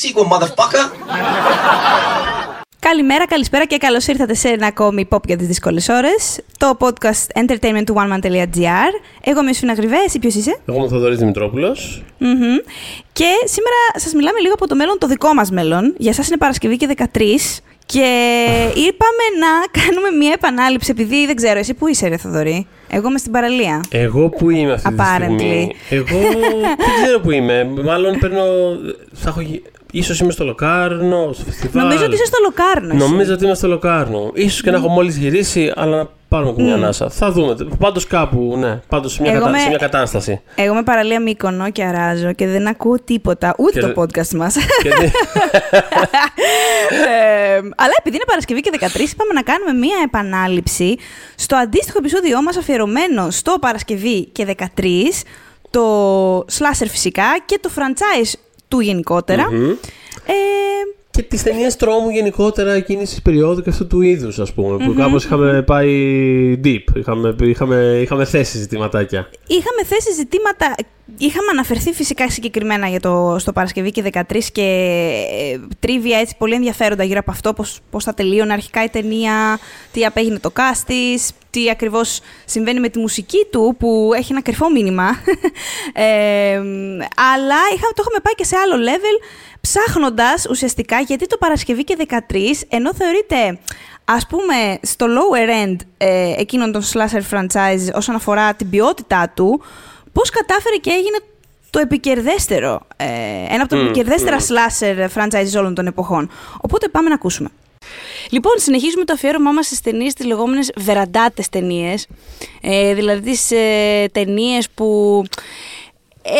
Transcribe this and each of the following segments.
that sequel, motherfucker! Καλημέρα, καλησπέρα και καλώς ήρθατε σε ένα ακόμη pop για τις δύσκολες ώρες. Το podcast entertainment του oneman.gr. Εγώ είμαι η Σφίνα Γρυβέ, εσύ ποιος είσαι; Εγώ είμαι ο Θοδωρής Δημητρόπουλος. Μμμ. Και σήμερα σας μιλάμε λίγο από το μέλλον, το δικό μας μέλλον. Για εσάς είναι Παρασκευή και 13. Και είπαμε να κάνουμε μια επανάληψη, επειδή δεν ξέρω, εσύ πού είσαι ρε Θοδωρή; Εγώ είμαι στην παραλία. Εγώ που είμαι αυτή τη Apparently. στιγμή. Εγώ δεν ξέρω που είμαι. Μάλλον παίρνω. Θα έχω... γι- Ίσως είμαι στο Λοκάρνο, στο φεστιβάλ. Νομίζω ότι είσαι στο Λοκάρνο. εσύ. Νομίζω ότι είμαι στο Λοκάρνο. Ίσως και να έχω μόλις γυρίσει, αλλά να πάρουμε και μια ανάσα. Θα δούμε. Πάντως κάπου, ναι. Πάντως σε μια, Εγώ κατα... με- σε μια κατάσταση. Εγώ είμαι παραλία Μύκονο και αράζω και δεν ακούω τίποτα, ούτε Και το δε- podcast μας. Και δεν- Ε, αλλά επειδή είναι Παρασκευή και 13, είπαμε να κάνουμε μία επανάληψη στο αντίστοιχο επεισόδιό μας αφιερωμένο στο Παρασκευή και 13, το slasher φυσικά και το franchise του γενικότερα. Μμμ. Ε, Και τις ταινίες τρόμου γενικότερα εκείνης της περίοδου και αυτού του είδους, ας πούμε. Που κάπως είχαμε πάει deep. Είχαμε, είχαμε, είχαμε θέσει ζητηματάκια. είχαμε θέσει ζητήματα, είχαμε αναφερθεί φυσικά συγκεκριμένα για το, στο Παρασκευή και 13 και ε, τρίβια έτσι πολύ ενδιαφέροντα γύρω από αυτό, πώς, πώς θα τελείωνε αρχικά η ταινία, τι απέγινε το cast της, τι ακριβώς συμβαίνει με τη μουσική του που έχει ένα κρυφό μήνυμα. Ε, αλλά είχαμε, το είχαμε πάει και σε άλλο level ψάχνοντας ουσιαστικά γιατί το Παρασκευή και 13 ενώ θεωρείται ας πούμε στο lower end ε, εκείνων των slasher franchise όσον αφορά την ποιότητά του πώς κατάφερε και έγινε το επικερδέστερο, ε, ένα από τα Μμμ, επικερδέστερα μμμ. slasher franchise όλων των εποχών. Οπότε πάμε να ακούσουμε. Λοιπόν, συνεχίζουμε το αφιέρωμά μας στις ταινίες, τις λεγόμενες βεραντάτες ταινίες. Ε, δηλαδή τις ε, ταινίες που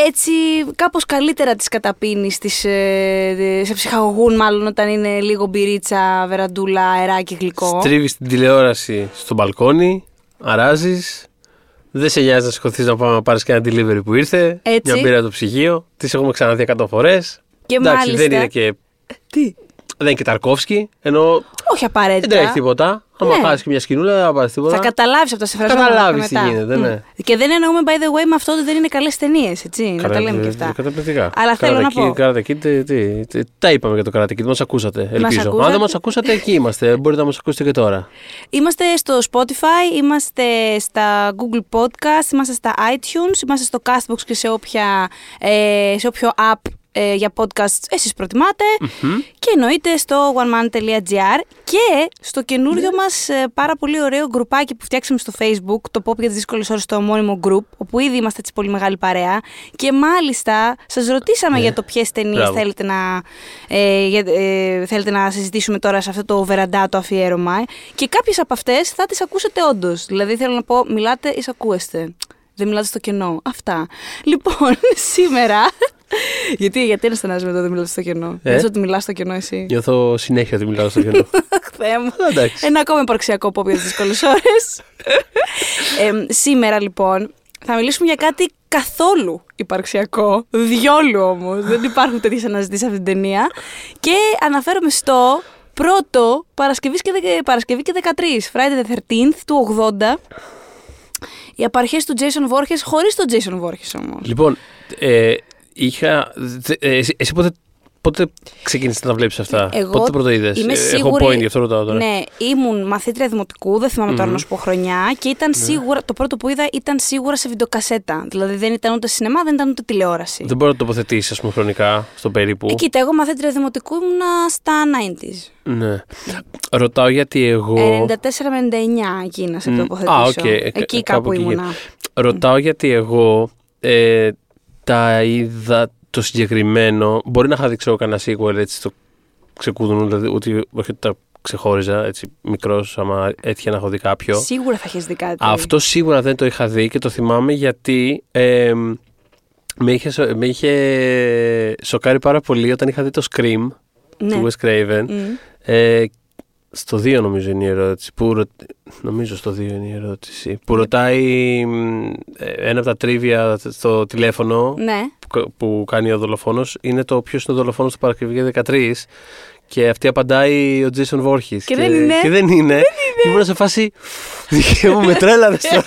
έτσι κάπως καλύτερα τις καταπίνεις, τις, ε, σε ψυχαγωγούν μάλλον όταν είναι λίγο μπυρίτσα, βεραντούλα, αεράκι, γλυκό. Στρίβεις την τηλεόραση στο μπαλκόνι, αράζεις. Δεν σε νοιάζει να σηκωθείς να πάμε να πάρεις και ένα delivery που ήρθε. Έτσι. Μια μπύρα από το ψυγείο. Τις έχουμε ξαναδεί 100 φορές. Και Εντάξει, μάλιστα- δεν είναι και. Τι, Δεν είναι και Ταρκόφσκι. Ενώ όχι απαραίτητα. δεν τρέχει τίποτα. Άμα Ναι. χάσει και μια σκηνούλα, δεν θα πάρεις τίποτα. Θα καταλάβεις από τα συμφέροντα. καταλάβεις τι γίνεται, ναι. Και δεν εννοούμε, by the way, με αυτό ότι δεν είναι καλές ταινίες, έτσι. Να τα λέμε και αυτά. Καταπληκτικά. Αλλά θέλω να πω. Karate Kid, τι- τι- τι- τα είπαμε για το Karate Kid. Μας ακούσατε. Ελπίζω. ακούσατε. Αν δεν μας ακούσατε, εκεί είμαστε. Μπορείτε να μας ακούσετε και τώρα. Είμαστε στο Spotify, είμαστε στα Google Podcast, είμαστε στα iTunes, είμαστε στο Castbox και σε, όποια, ε, σε όποιο app ε, για podcast εσείς προτιμάτε και εννοείται στο oneman.gr και στο καινούριο μας ε, πάρα πολύ ωραίο γκρουπάκι που φτιάξαμε στο Facebook, το Pop για τις δύσκολες ώρες, το ομώνυμο group, όπου ήδη είμαστε έτσι πολύ μεγάλη παρέα και μάλιστα σας ρωτήσαμε για το ποιες ταινίες Μπράβο. θέλετε να, ε, για- ε, θέλετε να συζητήσουμε τώρα σε αυτό το βεραντάτο αφιέρωμα ε. και κάποιες από αυτές θα τις ακούσετε όντως. Δηλαδή θέλω να πω, μιλάτε ή ακούεστε. Δεν μιλάτε στο κενό. Αυτά. Λοιπόν, σήμερα... γιατί, γιατί είναι στενάζει το δεν μιλάτε στο κενό. Ε; Ε; ότι μιλάς στο κενό εσύ. Νιώθω συνέχεια ότι μιλάω στο κενό. Θεέ μου. Εντάξει. Ένα ακόμα υπαρξιακό pop για τις δύσκολες ώρες. Ε, σήμερα λοιπόν θα μιλήσουμε για κάτι καθόλου υπαρξιακό, διόλου όμως, δεν υπάρχουν τέτοιες αναζητήσεις σε αυτή την ταινία και αναφέρομαι στο πρώτο Παρασκευής και, δεκα- Παρασκευή και 13, Friday the 13th του 80, οι απαρχές του Jason Voorhees χωρίς τον Jason Voorhees όμως. Λοιπόν, ε, είχα. δε- ε, εσύ, εσύ πότε, πότε ξεκίνησες να τα βλέπεις αυτά; Εγώ πότε το πρώτο είδες; είμαι Έχω σίγουρη- point, γι' αυτό ρωτάω τώρα. Ναι, ήμουν μαθήτρια δημοτικού, δεν θυμάμαι τώρα να σου πω χρονιά, και ήταν Ναι. σίγουρα, το πρώτο που είδα ήταν σίγουρα σε βιντεοκασέτα. Δηλαδή δεν ήταν ούτε σινεμά, δεν ήταν ούτε τηλεόραση. Δεν μπορώ να το τοποθετήσεις, ας πούμε, χρονικά στο περίπου. Ε, κοίτα, εγώ μαθήτρια δημοτικού ήμουνα στα 90s. Ναι. Ρωτάω γιατί εγώ. 94 με 99 εκεί να σε Μ, τοποθετήσω. α, οκ, ε, Εκεί κάπου κάπου εκεί ήμουνα. Ρωτάω γιατί εγώ ε, τα είδα το συγκεκριμένο. Μπορεί να είχα δει ξέρω κανένα sequel έτσι το ξεκούδουν, δηλαδή ότι όχι ότι τα ξεχώριζα έτσι μικρός, άμα έτυχε να έχω δει κάποιο. Σίγουρα θα έχεις δει κάτι. Αυτό σίγουρα δεν το είχα δει και το θυμάμαι γιατί ε, με, είχε, σο- με είχε σοκάρει πάρα πολύ όταν είχα δει το Scream ναι. του Wes Craven. Μμ. Ε, στο 2 νομίζω είναι η ερώτηση. Που, ρω- νομίζω στο 2 είναι η ερώτηση. Που ρωτάει μ, ε, ένα από τα τρίβια στο τηλέφωνο. Ναι. που κα- που κάνει ο δολοφόνος είναι το ποιος είναι ο δολοφόνος του Παρασκευή 13. Και αυτή απαντάει ο Τζέισον Βόρχης. Και δεν είναι. Και δεν είναι. Ήμουν σε φάση. Δικαίωμα με τρέλα τώρα.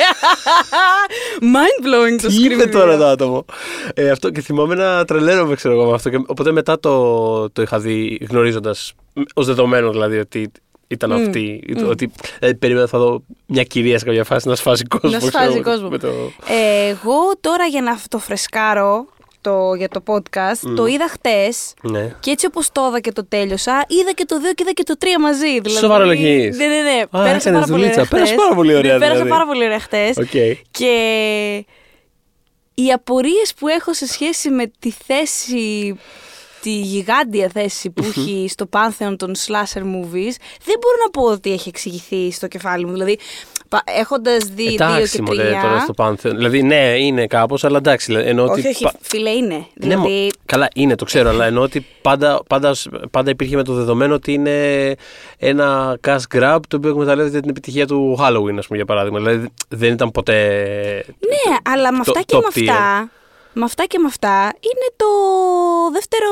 Mind blowing το Τι scream είπε τώρα reveal. το άτομο; Ε, αυτό και θυμάμαι να τρελαίνομαι, ξέρω εγώ με αυτό. Και, οπότε μετά το, το είχα δει γνωρίζοντας ως δεδομένο δηλαδή ότι ήταν Μμ, αυτή. μμ. Ότι δηλαδή, περίμενα θα δω μια κυρία σε κάποια φάση να σφάζει κόσμο. Να ξέρω σφάζει εγώ, κόσμο. με το... Ε, εγώ τώρα για να το φρεσκάρω το, για το podcast, το είδα χτες Ναι. Και έτσι όπως το είδα και το τέλειωσα, είδα και το 2 και είδα και το 3 μαζί. Δηλαδή, Σοβαρά λογικής. Ναι, ναι, ναι. Α, πέρασα έκανες πάρα πολύ δουλίτσα. ωραία. Πέρασε χτες. πάρα πολύ ωραία, Ναι, πέρασα δηλαδή. πάρα πολύ ωραία χτες. Οκ. Και οι απορίες που έχω σε σχέση με τη θέση, τη γιγάντια θέση που έχει στο πάνθεον των slasher movies, δεν μπορώ να πω ότι έχει εξηγηθεί στο κεφάλι μου. Δηλαδή, έχοντας δει δύο Εντάξει, και μωρέ, τρία. τώρα στο Πάνθεον. Δηλαδή, ναι, είναι κάπως, αλλά εντάξει. δηλαδή, Εννοώ όχι, ότι όχι, πα- φίλε, είναι. Ναι, Δηλαδή, μω- καλά, είναι, το ξέρω, αλλά εννοώ ότι πάντα, πάντα, πάντα υπήρχε με το δεδομένο ότι είναι ένα cash grab το οποίο εκμεταλλεύεται την επιτυχία του Halloween, ας πούμε, για παράδειγμα. Δηλαδή, δεν ήταν ποτέ. Ναι, αλλά με το- αυτά και με top tier. αυτά, με αυτά και με αυτά, είναι το δεύτερο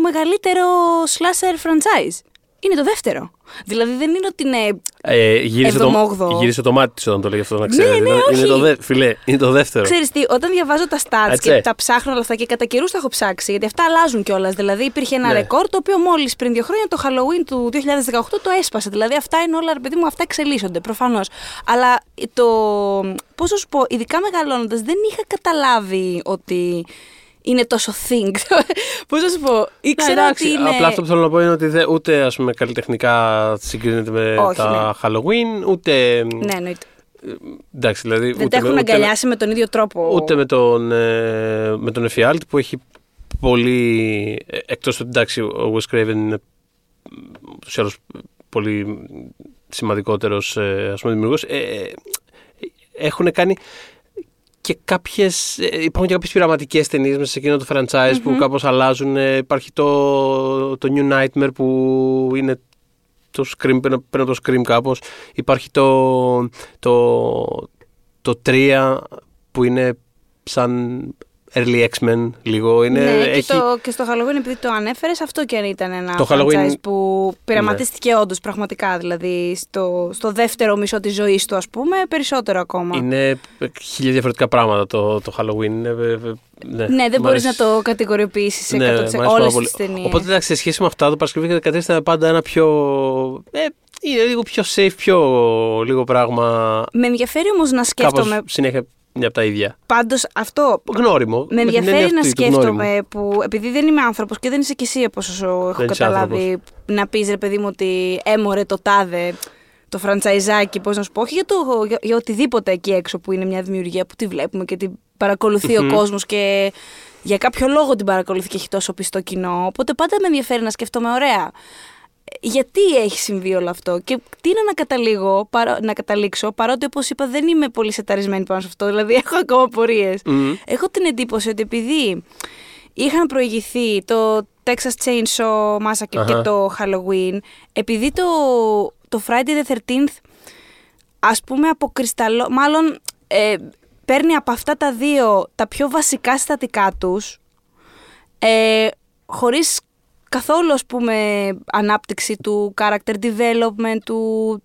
μεγαλύτερο slasher franchise. Είναι το δεύτερο. Δηλαδή δεν είναι ότι είναι. Ε, γύρισε, Εβδομόγδο. το, γύρισε το μάτι σου όταν το λέει αυτό, να ξέρεις. ναι, είναι, όχι. το δε, φιλέ, είναι το δεύτερο. Ξέρεις τι, όταν διαβάζω τα stats Έτσι. και τα ψάχνω όλα αυτά και κατά καιρούς τα έχω ψάξει, γιατί αυτά αλλάζουν κιόλας. Δηλαδή υπήρχε ένα Ναι. ρεκόρ το οποίο μόλις πριν δύο χρόνια το Halloween του 2018 το έσπασε. Δηλαδή αυτά είναι όλα, ρε παιδί μου, αυτά εξελίσσονται προφανώς. Αλλά το. Πώς να σου πω, ειδικά μεγαλώνοντας, δεν είχα καταλάβει ότι είναι τόσο thing. Πώς να σου πω, ήξερα Ναι, εντάξει, ότι είναι. Απλά αυτό που θέλω να πω είναι ότι δε, ούτε ας πούμε, καλλιτεχνικά συγκρίνεται με Όχι, τα Halloween, ούτε. Ναι, εννοείται. Εντάξει, δηλαδή. Δεν ούτε τα έχουν με, ούτε, αγκαλιάσει με τον ίδιο τρόπο. ούτε με τον, ε, με τον Εφιάλτη που έχει πολύ. ε, Εκτός ότι εντάξει, ο Wes Craven είναι ούτως ή άλλως πολύ σημαντικότερος ε, ας πούμε, δημιουργός. Ε, ε, έχουν κάνει και κάποιες, ε, υπάρχουν και κάποιες πειραματικές ταινίες μέσα σε εκείνο το franchise που κάπως αλλάζουν. Ε, υπάρχει το, το New Nightmare που είναι το Scream, παίρνω παίρνω το Scream κάπως. Υπάρχει το, το, το 3 που είναι σαν early X-Men λίγο. Είναι, ναι, έχει, και, το, και στο Halloween, επειδή το ανέφερες, αυτό και αν ήταν ένα Το franchise Halloween- Ναι. που πειραματίστηκε όντως πραγματικά. Δηλαδή στο, στο δεύτερο μισό της ζωής του, ας πούμε, περισσότερο ακόμα. Είναι χίλια διαφορετικά πράγματα το, το Halloween. Είναι, ε, ε, ναι, Ναι, δεν Μ' μπορείς αρέσει. να το κατηγοριοποιήσεις σε Ναι, 100% μ' αρέσει όλε πάρα τι πολύ. ταινίες. Οπότε εντάξει, σε σχέση με αυτά, το Παρασκευή 13 ήταν πάντα ένα πιο. Ε, είναι λίγο πιο safe, πιο λίγο πράγμα. Με ενδιαφέρει όμως να Κάπως σκέφτομαι. συνέχεια μια από τα ίδια. Πάντως αυτό. Γνώριμο. Με την ενδιαφέρει έννοια να αυτή του γνώριμου. σκέφτομαι που επειδή δεν είμαι άνθρωπος και δεν είσαι κι εσύ, όπως έχω Δεν είσαι καταλάβει, να πεις ρε παιδί μου ότι έμορε το τάδε το φραντσαϊζάκι, πώς να σου πω, όχι για, το, για, για οτιδήποτε εκεί έξω που είναι μια δημιουργία που τη βλέπουμε και την παρακολουθεί ο κόσμος και για κάποιο λόγο την παρακολουθεί και έχει τόσο πιστό κοινό. Οπότε πάντα με ενδιαφέρει να σκεφτόμαι, ωραία. Γιατί έχει συμβεί όλο αυτό και τι είναι να, καταλήγω, παρό- να καταλήξω, παρότι όπως είπα δεν είμαι πολύ σεταρισμένη πάνω σε αυτό, δηλαδή έχω ακόμα πορείες. Μμμ. Έχω την εντύπωση ότι επειδή είχαν προηγηθεί το Texas Chainsaw Massacre Αχα. και το Halloween, επειδή το, το Friday the 13th ας πούμε αποκρισταλώ, μάλλον ε, παίρνει από αυτά τα δύο τα πιο βασικά συστατικά τους ε, χωρίς καθόλου ας πούμε ανάπτυξη του character development του...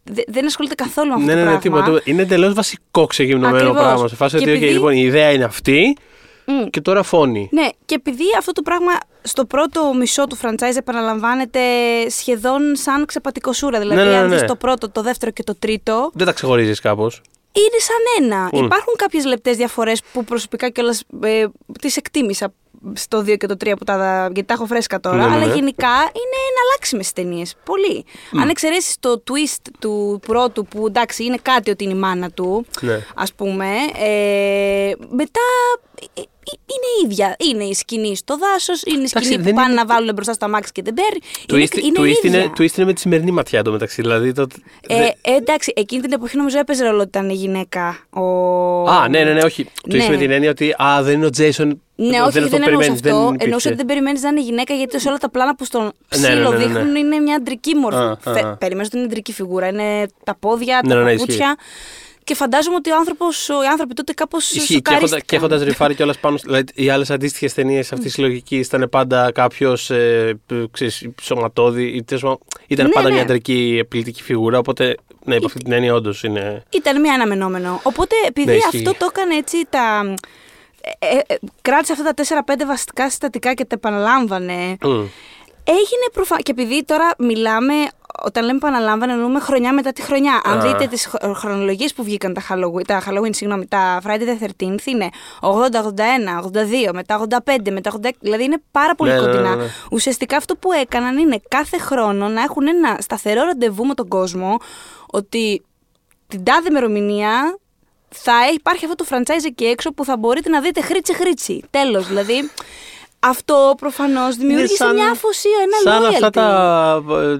δε- δεν ασχολείται καθόλου με αυτό Ναι, το ναι, ναι, πράγμα. τίποτα. Είναι εντελώς βασικό ξεκινημένο Ακριβώς. πράγμα. Σε φάση Και ότι, okay, επειδή- λοιπόν, η ιδέα είναι αυτή Μμ. και τώρα φώνει. Ναι, και επειδή αυτό το πράγμα στο πρώτο μισό του franchise επαναλαμβάνεται σχεδόν σαν ξεπατικοσούρα. Δηλαδή, Ναι, ναι, αν ναι. δεις το πρώτο, το δεύτερο και το τρίτο, Δεν τα ξεχωρίζεις κάπως. είναι σαν ένα. Μμ. Υπάρχουν κάποιες λεπτές διαφορές που προσωπικά κιόλας ε, τις εκτίμησα στο 2 και το 3 που τα, γιατί τα έχω φρέσκα τώρα, Ναι, ναι, αλλά ναι. γενικά είναι εναλλάξιμες ταινίες. Πολύ. Αν εξαιρέσεις το twist του πρώτου που εντάξει είναι κάτι ότι είναι η μάνα του, Ναι. ας πούμε, ε, μετά ε, ε, είναι ίδια. Είναι η σκηνή στο δάσος, είναι η σκηνή Εντάξει, που δεν πάνε είναι- να βάλουν μπροστά στα μάξι και δεν παίρνει. Twist, είναι, είναι twist, ίδια. είναι, twist είναι με τη σημερινή ματιά το μεταξύ. Δηλαδή, το, Ε, δε- ε, εντάξει, εκείνη την εποχή νομίζω έπαιζε ρόλο ότι ήταν γυναίκα. Ο... Α, ναι, ναι, ναι, όχι. Ναι. Twist με την έννοια ότι α, δεν είναι ο Jason. Ναι, όχι, δεν, δεν, το εννοούσα περιμένεις, αυτό. δεν Εννοούσα υπήρξε. ότι δεν περιμένεις να είναι γυναίκα, γιατί σε όλα τα πλάνα που στον ναι, ψήλο ναι, ναι, ναι. δείχνουν είναι μια αντρική μορφή. Α, α, Φε- α. Περιμένεις ότι είναι αντρική φιγούρα. Είναι τα πόδια, Ναι, τα ναι, ναι, παπούτσια. Και φαντάζομαι ότι ο άνθρωπος, οι άνθρωποι τότε κάπως. Ισχύει. Και, έχοντα, και έχοντας ρηφάρει κιόλας πάνω. Δηλαδή, οι άλλες αντίστοιχες ταινίες αυτής της λογικής ήταν πάντα κάποιος ε, σωματώδη. Ήταν Ναι, πάντα ναι. μια αντρική επιλητική φιγούρα. Οπότε, ναι, υπό αυτή την έννοια, όντως είναι. Ήταν μία αναμενόμενο. Οπότε επειδή Ναι, ισχύει. αυτό το έκανε έτσι τα. Ε, ε, ε, κράτησε αυτά τα 4-5 βασικά συστατικά και τα επαναλάμβανε. Μμ. Έγινε προφα... Και επειδή τώρα μιλάμε, όταν λέμε επαναλάμβανε, εννοούμε χρονιά μετά τη χρονιά. Αν Α. δείτε τις χρονολογίες που βγήκαν τα Halloween, τα, Halloween, συγγνώμη, τα Friday the 13th είναι 80, 81, 82, μετά 85, μετά 86. Δηλαδή είναι πάρα πολύ Ναι, ναι, ναι, κοντινά. ναι. Ουσιαστικά αυτό που έκαναν είναι κάθε χρόνο να έχουν ένα σταθερό ραντεβού με τον κόσμο ότι την τάδε ημερομηνία θα υπάρχει αυτό το franchise εκεί έξω που θα μπορείτε να δείτε χρήτσι χρήτσι. Τέλος, δηλαδή αυτό προφανώς δημιούργησε σαν- μια αφοσία, ένα Σαν loyalty. αυτά τα ε,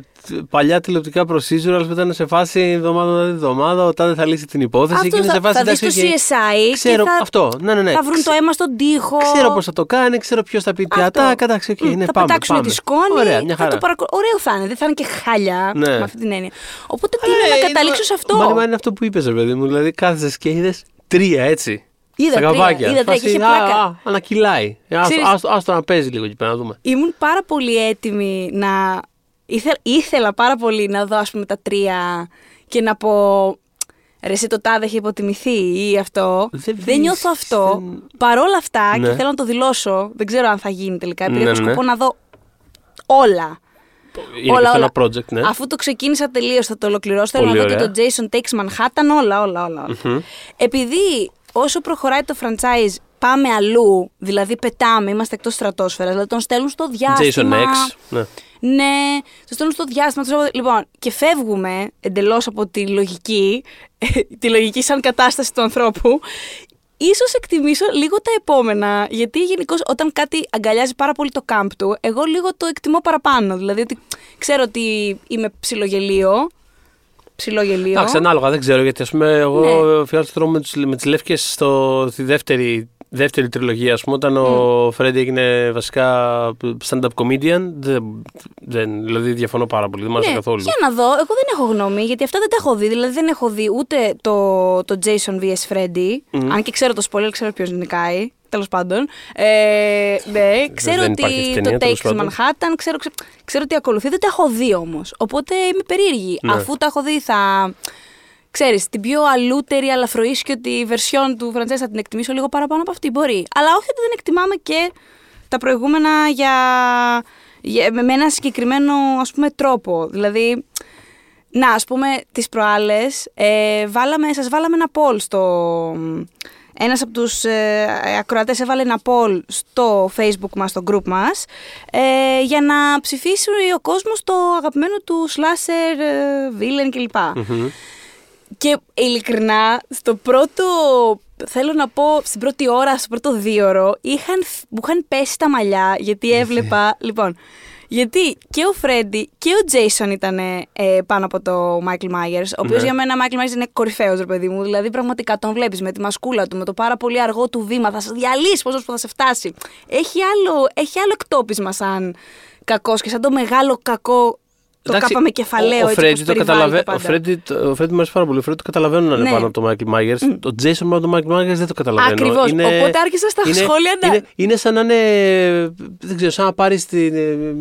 παλιά τηλεοπτικά procedurals που ήταν σε φάση εβδομάδα με εβδομάδα, ο τάδε θα λύσει την υπόθεση Αυτό και είναι θα, σε φάση θα δεις το εντάξει, οκ. CSI Ξέρω και θα, αυτό. Ναι, ναι, ναι. θα βρουν το αίμα στον τοίχο. Ξέρω πώς θα το κάνει, ξέρω ποιος θα πει τι Αυτό. ατά. Εντάξει, οκ, Μμ, ναι, θα πάμε. πετάξουν πάμε. τη σκόνη. Ωραία, μια θα χαρά. το παρακολου... Ωραίο θα είναι, δεν θα είναι και χάλια Ναι. με αυτή την έννοια. Οπότε τι είναι να καταλήξω σε αυτό; Μάλλον είναι αυτό που είπες, ρε παιδί μου. Δηλαδή κάθεσαι και είδες τρία έτσι. Είδα στα τρία, καπάκια. είδα τρία και Φάση, είχε α, πλάκα. Α, να κυλάει. Άστο Ξέρεις- άστο- άστο να παίζεις λίγο εκεί πέρα να δούμε. Ήμουν πάρα πολύ έτοιμη να. Ήθε... Ήθελα πάρα πολύ να δω, ας πούμε, τα τρία και να πω. Ρε, εσύ το τάδε έχει υποτιμηθεί ή αυτό. Δεν Δεν, βρεις, νιώθω αυτό. δεν- Παρόλα αυτά, Ναι. και θέλω να το δηλώσω, δεν ξέρω αν θα γίνει τελικά, επειδή Ναι, έχω ναι. σκοπό να δω όλα. Είναι όλα, και αυτό όλα. ένα project, ναι. Αφού το ξεκίνησα τελείως, θα το ολοκληρώσω. Θέλω Πολύ να δω και ωραία. το Jason Takes Manhattan, όλα, όλα, όλα. όλα. Επειδή όσο προχωράει το franchise, πάμε αλλού, δηλαδή πετάμε, είμαστε εκτός στρατόσφαιρας, δηλαδή τον στέλνουν στο Jason διάστημα. X. Ναι. Ναι, το στέλνουν στο διάστημα. το στέλνουν- Λοιπόν, και φεύγουμε εντελώς από τη λογική, τη λογική σαν κατάσταση του ανθρώπου. Ίσως εκτιμήσω λίγο τα επόμενα, γιατί γενικώς όταν κάτι αγκαλιάζει πάρα πολύ το κάμπ του, εγώ λίγο το εκτιμώ παραπάνω. Δηλαδή ότι ξέρω ότι είμαι ψιλογελίο. Ψιλογελίο. Εντάξει, ανάλογα, δεν ξέρω γιατί. Α πούμε, εγώ Ναι. φιάλτησα το δρόμο με, τις- με τι λεύκε στη δεύτερη, δεύτερη τριλογία. Α πούμε, όταν ο Φρέντι έγινε βασικά stand-up comedian. Δεν, δεν, δηλαδή, διαφωνώ πάρα πολύ. Δεν μου άρεσε Ναι, καθόλου. Για να δω, εγώ δεν έχω γνώμη, γιατί αυτά δεν τα έχω δει. Δηλαδή δεν έχω δει ούτε το, το Jason vs. Freddy, αν και ξέρω το spoiler, ξέρω ποιος νικάει. Τέλος πάντων. Ε, ναι, ξέρω δεν υπάρχει ότι αυτή η το ταινία, τέλος Takes πάντων. Manhattan, ξέρω, ξέρω, ξέρω τι ακολουθεί. Δεν τα έχω δει όμως. Οπότε είμαι περίεργη. Ναι. Αφού τα έχω δει, θα. Ξέρεις, την πιο αλούτερη, αλαφροίσκιωτη βερσιόν του franchise θα την εκτιμήσω λίγο παραπάνω από αυτή. Μπορεί. Αλλά όχι ότι δεν εκτιμάμε και τα προηγούμενα για, για, με ένα συγκεκριμένο ας πούμε τρόπο. Δηλαδή, να, ας πούμε, τις προάλλες ε, βάλαμε, σας βάλαμε ένα poll στο... Ένας από τους ε, ακροατές έβαλε ένα poll στο facebook μας, στο group μας, ε, για να ψηφίσει ο κόσμος το αγαπημένο του slasher, ε, villain κλπ. Και ειλικρινά, στο πρώτο, θέλω να πω, στην πρώτη ώρα, στο πρώτο δίωρο, είχαν, μου είχαν πέσει τα μαλλιά, γιατί έβλεπα, λοιπόν, γιατί και ο Φρέντι και ο Τζέισον ήταν ε, πάνω από το Michael Myers, ο οποίος Ναι. για μένα Michael Myers είναι κορυφαίος, ρε παιδί μου. Δηλαδή, πραγματικά τον βλέπεις με τη μασκούλα του, με το πάρα πολύ αργό του βήμα, θα σε διαλύσει πόσο που θα σε φτάσει. Έχει άλλο, έχει άλλο εκτόπισμα σαν κακός και σαν το μεγάλο κακό, το Εντάξει, κάπα με κεφαλαίο, ο, ο έτσι Φρέντι όπως το περιβάλλει καταλαβα... τα ο πάντα. Φρέντι, το- ο Φρέντι μου αρέσει πάρα πολύ. Ο Φρέντι το καταλαβαίνω να είναι Ναι. πάνω από το Μάικλ Μάγιερς. Το Τζέισον πάνω από το Μάικλ Μάγιερς δεν το καταλαβαίνω. Ακριβώς. Οπότε άρχισα στα σχόλια να- Είναι, είναι σαν να είναι. Δεν ξέρω, σαν να πάρεις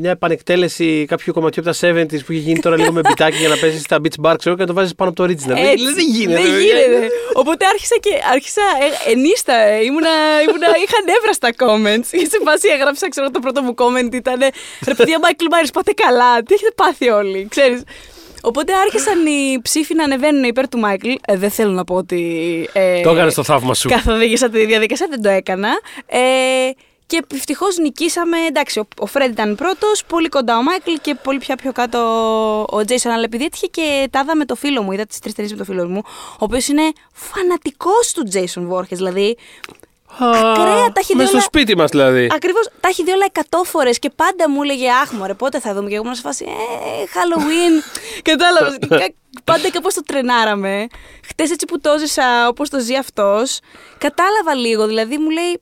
μια επανεκτέλεση κάποιου κομματιού από τα 70s που έχει γίνει τώρα λίγο με μπιτάκι για να παίζει στα beach bar, ξέρω και να το βάζεις πάνω από το original. Έτσι. Δεν, δεν γίνεται. Δεν ρε, γίνεται. Οπότε άρχισα και άρχισα, ε, ενίστα, ε, ήμουνα, ήμουνα, είχα νεύρα στα comments. Και σε φάση έγραψα, ξέρω, το πρώτο μου comment ήταν Ρε παιδιά, Michael Myers, πάτε καλά, τι έχετε πάθει όλοι, ξέρεις. Οπότε άρχισαν οι ψήφοι να ανεβαίνουν υπέρ του Μάικλ. Ε, δεν θέλω να πω ότι. Ε, Το έκανε το θαύμα σου. Καθοδήγησα τη διαδικασία, δεν το έκανα. Ε, και ευτυχώς νικήσαμε. Εντάξει, ο, ο Φρέντ ήταν πρώτος, πολύ κοντά ο Μάικλ και πολύ πια πιο κάτω ο Τζέισον. Αλλά επειδή έτυχε και τα 'δα με το φίλο μου, είδα τις τρεις ταινίες με το φίλο μου, ο οποίος είναι φανατικός του Τζέισον Βόρχις. Δηλαδή, ακραία, τα έχει δει Μέσα στο όλα. σπίτι μας δηλαδή. Ακριβώς τα έχει δει όλα εκατό φορές και πάντα μου έλεγε Αχ, μωρέ, πότε θα δούμε. Και εγώ ήμουν σε φάση Ε, Halloween. Κατάλαβε. πάντα κάπως το τρενάραμε. Χτες έτσι που το ζήσα όπως το ζει αυτός, κατάλαβα λίγο. Δηλαδή μου λέει,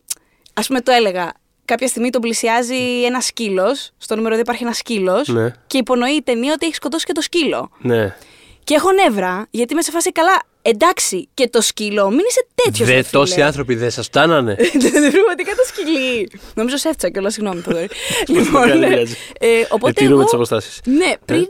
Α πούμε, το έλεγα. Κάποια στιγμή τον πλησιάζει ένα σκύλος. Στο νούμερο 2 υπάρχει ένα σκύλος. Ναι. Και υπονοεί η ταινία ότι έχει σκοτώσει και το σκύλο. Ναι. Και έχω νεύρα, γιατί είμαι σε φάση καλά. Εντάξει, και το σκύλο, μην είσαι τέτοιος. Δε, τόσοι άνθρωποι δεν σας φτάνανε. Πραγματικά το σκυλί. Νομίζω σε έφτιαξα κιόλας, συγγνώμη, Θοδωρή. Λοιπόν, ε, οπότε. Ετηρούμε εγώ- τις αποστάσεις. Ναι, πριν,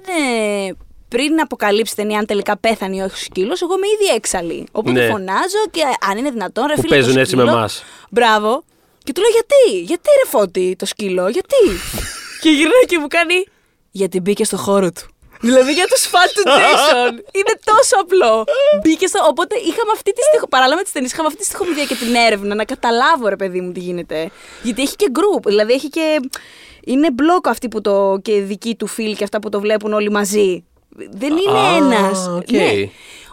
ε, πριν αποκαλύψει ταινία αν τελικά πέθανε ή όχι ο σκύλος, εγώ είμαι ήδη έξαλλη. Οπότε Ναι. φωνάζω και αν είναι δυνατόν, ρε Που φίλε. το παίζουν έτσι με σκύλο. εμάς. Μπράβο. Και του λέω γιατί, γιατί ρε φώτη το σκύλο, γιατί; και γυρνάει και μου κάνει. Γιατί μπήκε στο χώρο του. Δηλαδή για του φαν του Jason. Είναι τόσο απλό. Μπήκε στο. Οπότε είχαμε αυτή τη στοιχο... Παράλληλα με τις ταινίες, είχαμε αυτή τη στοιχομηδία και την έρευνα να καταλάβω, ρε παιδί μου, τι γίνεται. Γιατί έχει και group. Δηλαδή έχει και. Είναι μπλοκ αυτοί που το. και δικοί του φίλοι και αυτά που το βλέπουν όλοι μαζί. Δεν είναι Α, ένας. οκ. Ναι.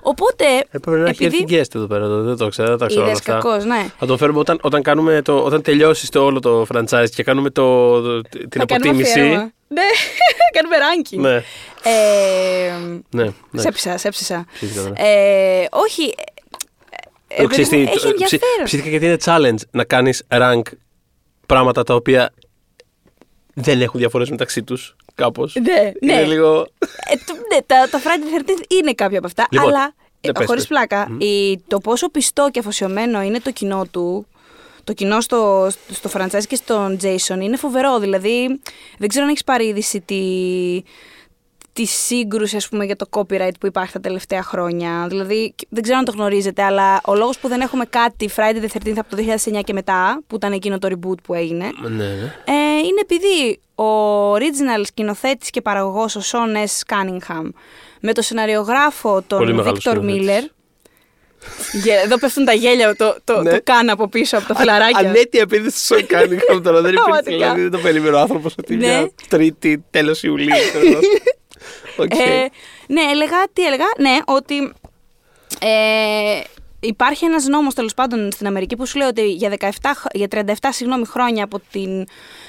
Οπότε. Έπρεπε να έχει έρθει guest εδώ πέρα, το- δεν το ξέρω, δεν τα ξέρω όλα Είδες αυτά. κακός, ναι. Θα τον φέρουμε όταν, όταν, κάνουμε το, όταν τελειώσει το όλο το franchise και κάνουμε το, το- την θα κάνουμε αποτίμηση. Αφιέρωμα. Ναι, κάνουμε ranking. Ναι, Ε, ναι. ναι. Σε έψησα, σε έψησα. Ψήθηκα τώρα. Ε, όχι. ε, Το ξέρεις παιδί μου, τι, έχει το- ψη- ενδιαφέρον. Ψήθηκα γιατί είναι challenge να κάνεις rank πράγματα τα οποία δεν έχουν διαφορές μεταξύ τους κάπως. Ναι, ναι. Είναι λίγο... Ε, το, ναι, τα, τα Friday the 13th είναι κάποια από αυτά. Λοιπόν, αλλά ναι, ε, πες, χωρίς πες. πλάκα, η, το πόσο πιστό και αφοσιωμένο είναι το κοινό του, το κοινό στο, στο franchise και στον Jason είναι φοβερό. Δηλαδή, δεν ξέρω αν έχεις πάρει είδηση τη, τη σύγκρουση ας πούμε, για το copyright που υπάρχει τα τελευταία χρόνια. Δηλαδή, δεν ξέρω αν το γνωρίζετε, αλλά ο λόγος που δεν έχουμε κάτι Friday the 13th από το 2009 και μετά, που ήταν εκείνο το reboot που έγινε, Ναι, ναι. ε, είναι επειδή ο original σκηνοθέτης και παραγωγός ο Sean S. Cunningham με το σεναριογράφο τον Πολύ μεγάλος Εδώ πέφτουν τα γέλια, το, το, Ναι. το κάνω από πίσω από τα φιλαράκια. Αναίτια επίθεση στο κάνει τώρα. Δεν υπήρχε. Πραγματικά. Δηλαδή δεν το περίμενε ο άνθρωπος ότι Ναι. μια Τρίτη, τέλος Ιουλίου. ξέρω. Οκ. Ε, ναι, έλεγα, τι έλεγα, ναι, ότι ε, υπάρχει ένας νόμος τέλος πάντων στην Αμερική που σου λέει ότι για, 17, χ- για 37 συγγνώμη, χρόνια από την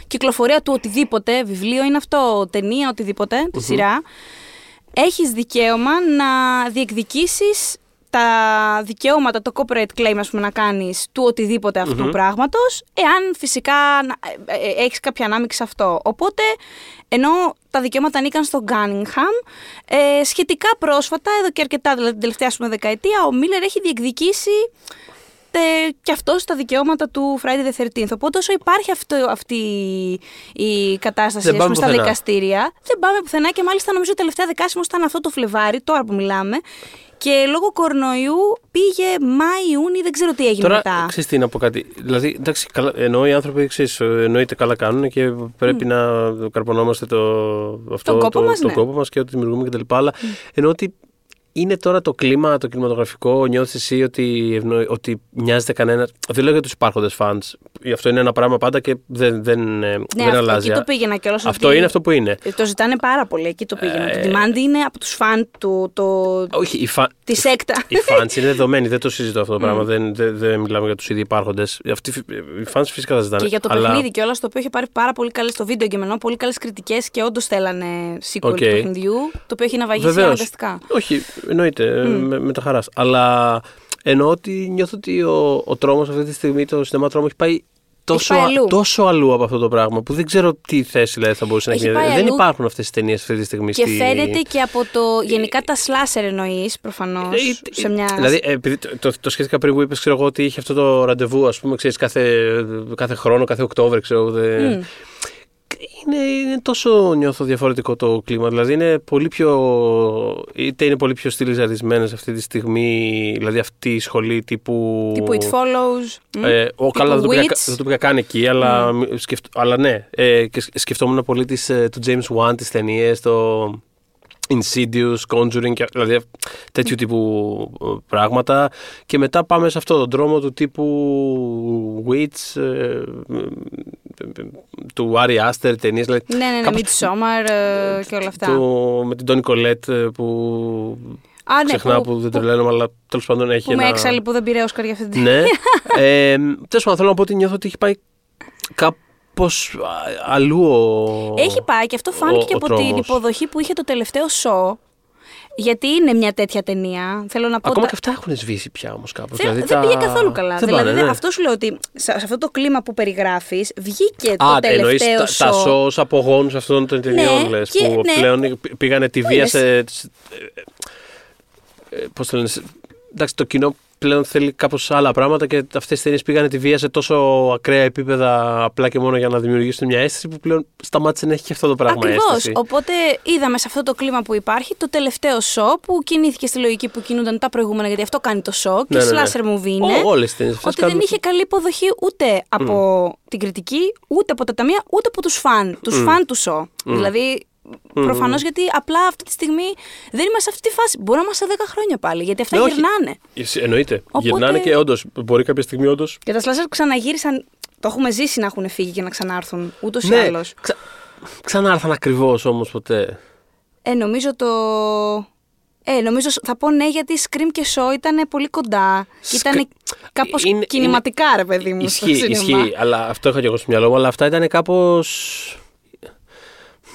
κυκλοφορία του οτιδήποτε, βιβλίο είναι αυτό, ταινία, οτιδήποτε, τη σειρά, έχεις δικαίωμα να διεκδικήσεις τα δικαιώματα, το copyright claim, ας πούμε, να κάνεις του οτιδήποτε αυτού πράγματος, εάν φυσικά να- ε, ε, έχεις κάποια ανάμειξη σε αυτό. Οπότε, ενώ τα δικαιώματα ανήκαν στον Cunningham, ε, σχετικά πρόσφατα, εδώ και αρκετά, δηλαδή την τελευταία ας πούμε, δεκαετία, ο Μίλλερ έχει διεκδικήσει ε, και αυτός τα δικαιώματα του Friday the 13th. Οπότε όσο υπάρχει αυτό, αυτή η κατάσταση Δεν ας πάμε πούμε, στα πουθενά. δικαστήρια, δεν πάμε πουθενά και μάλιστα νομίζω τελευταία δεκάσιμος ήταν αυτό το Φλεβάρι, τώρα που μιλάμε. Και λόγω κορονοϊού πήγε Μάη-Ιούνι, δεν ξέρω τι έγινε Τώρα, μετά. ξέρεις τι να πω κάτι. Δηλαδή, εντάξει, καλά, ενώ οι άνθρωποι ξέρεις, εννοείται καλά κάνουν και πρέπει να καρπωνόμαστε το, αυτό, Τον κόπο μας, το ναι. κόπο μας και ό,τι δημιουργούμε κτλ. Αλλά ενώ ότι είναι τώρα το κλίμα, το κινηματογραφικό, νιώθεις εσύ ότι, ευνοεί- ότι μοιάζεται κανένα. Δεν λέω για τους υπάρχοντες fans. Αυτό είναι ένα πράγμα πάντα και δεν, δεν, ε, Ναι, δεν αυτό, αλλάζει. εκεί το πήγαινα κιόλας. Αυτό ότι είναι αυτό που είναι. ε, Το ζητάνε πάρα πολύ, εκεί το πήγαινα. Ε, το demand είναι από τους φαν του, το, Όχι, οι, φα... τη σέκτα. οι fans είναι δεδομένοι, δεν το συζητώ αυτό το πράγμα. Δεν, δεν, δεν μιλάμε για τους ήδη υπάρχοντες. Οι fans φυσικά θα ζητάνε. Και για το αλλά... παιχνίδι κιόλας, το οποίο είχε πάρει πάρα πολύ καλές στο βίντεο και με πολύ καλές κριτικές και όντως θέλανε sequel Οκ. του παιχνιδιού, το οποίο έχει ναυαγίσει Βεβαίως. αναγκαστικά. Όχι, εννοείται, με, μετά χαράς. Αλλά εννοώ ότι νιώθω ότι ο, ο τρόμος αυτή τη στιγμή, το σινεμά τρόμο έχει πάει τόσο, πάει α- αλλού. τόσο αλλού από αυτό το πράγμα που δεν ξέρω τι θέση δηλαδή, θα μπορούσε Έχει να έχει. πάει Δεν αλλού υπάρχουν αυτές τις ταινίες αυτή τη στιγμή. Και στη... φαίνεται και από το. Γενικά τα slasher εννοείς προφανώς. Ε, σε μια. Δηλαδή, ε, επειδή το, το, το σκέφτηκα πριν που είπες, ξέρω εγώ, ότι είχε αυτό το ραντεβού, ας πούμε, ξέρεις, κάθε, κάθε χρόνο, κάθε Οκτώβρη, ξέρω εγώ. δε- Είναι, είναι τόσο νιώθω διαφορετικό το κλίμα. Δηλαδή είναι πολύ πιο. είτε είναι πολύ πιο στυλιζαρισμένες αυτή τη στιγμή, δηλαδή αυτή η σχολή τύπου. τύπου It Follows. μ, Ε, ο, καλά, δεν το, πήγα, Wits. δεν το πήγα καν εκεί, αλλά, μη- σκεφτ, αλλά ναι. Ε, και σκ- σκεφτόμουν πολύ τις, ε, του James Wan, τις ταινίες, το Insidious, Conjuring, και- δηλαδή τέτοιου τύπου ε, πράγματα. Και μετά πάμε σε αυτό τον δρόμο του τύπου Witch, ε, ε, ε, του Ari Aster, ταινίες. Δηλαδή, Ναι, ναι, ναι, κάπως Midsommar ε, και όλα αυτά. το- με την Toni Collette ε, που Α, ναι, ξεχνά που, που, δεν που, τρελαίνομαι, αλλά τέλος πάντων έχει που με ένα... έξαλλη που δεν πήρε Όσκαρ για αυτή την Ναι. ε, Τέλος πάντων, θέλω να πω ότι νιώθω ότι έχει πάει κάπως αλλού ο. Έχει πάει και αυτό ο- φάνηκε και ο από την τρόμος. υποδοχή που είχε το τελευταίο show. Γιατί είναι μια τέτοια ταινία. Θέλω να πω. Ακόμα τα- και αυτά έχουν σβήσει πια όμως κάπως. Θέλω- δεν πήγε καθόλου καλά. Δεν δηλαδή, πάνε, δεν- ναι. αυτός σου λέω ότι σε, σε αυτό το κλίμα που περιγράφεις βγήκε Α, το εννοείς τελευταίο τα, τα show. σο ως απογόνους αυτών των ταινιών, Ναι, λες, και- που ναι. πλέον π- πήγανε τη βία είναι σε... σε- ε, ε, πώς το λένε, σε- εντάξει, το κοινό πλέον θέλει κάπως άλλα πράγματα και αυτές τι ταινίες πήγανε τη βία σε τόσο ακραία επίπεδα απλά και μόνο για να δημιουργήσουν μια αίσθηση που πλέον σταμάτησε να έχει και αυτό το πράγμα Ακριβώς. αίσθηση. Οπότε είδαμε σε αυτό το κλίμα που υπάρχει το τελευταίο σο που κινήθηκε στη λογική που κινούνταν τα προηγούμενα, γιατί αυτό κάνει το σο και Ναι, ναι, ναι. slasher movie είναι. Όλες τις ταινίες ότι δεν είχε καλή υποδοχή ούτε από την κριτική, ούτε από τα ταμεία, ούτε από τους φαν. Τους φαν του σο. Δηλαδή, προφανώς γιατί απλά αυτή τη στιγμή δεν είμαστε σε αυτή τη φάση. Μπορεί να είμαστε σε 10 χρόνια πάλι, γιατί αυτά Ναι, όχι. γυρνάνε. Εννοείται. Οπότε- Γυρνάνε και όντως μπορεί κάποια στιγμή όντω. Και τα slasher ξαναγύρισαν. Το έχουμε ζήσει να έχουν φύγει και να ξανάρθουν. Ούτως ή Ναι, άλλως. ξα... ξανάρθαν ακριβώς όμως ποτέ. Ε, νομίζω το. Ε, νομίζω θα πω ναι γιατί Scream και Show ήταν πολύ κοντά. Και Σκ- ήταν κάπως Είναι- κινηματικά, ρε παιδί μου. στο Ισχύει, σινεμά. ισχύει. Αλλά αυτό είχα και εγώ στο μυαλό μου. Αλλά αυτά ήταν κάπω.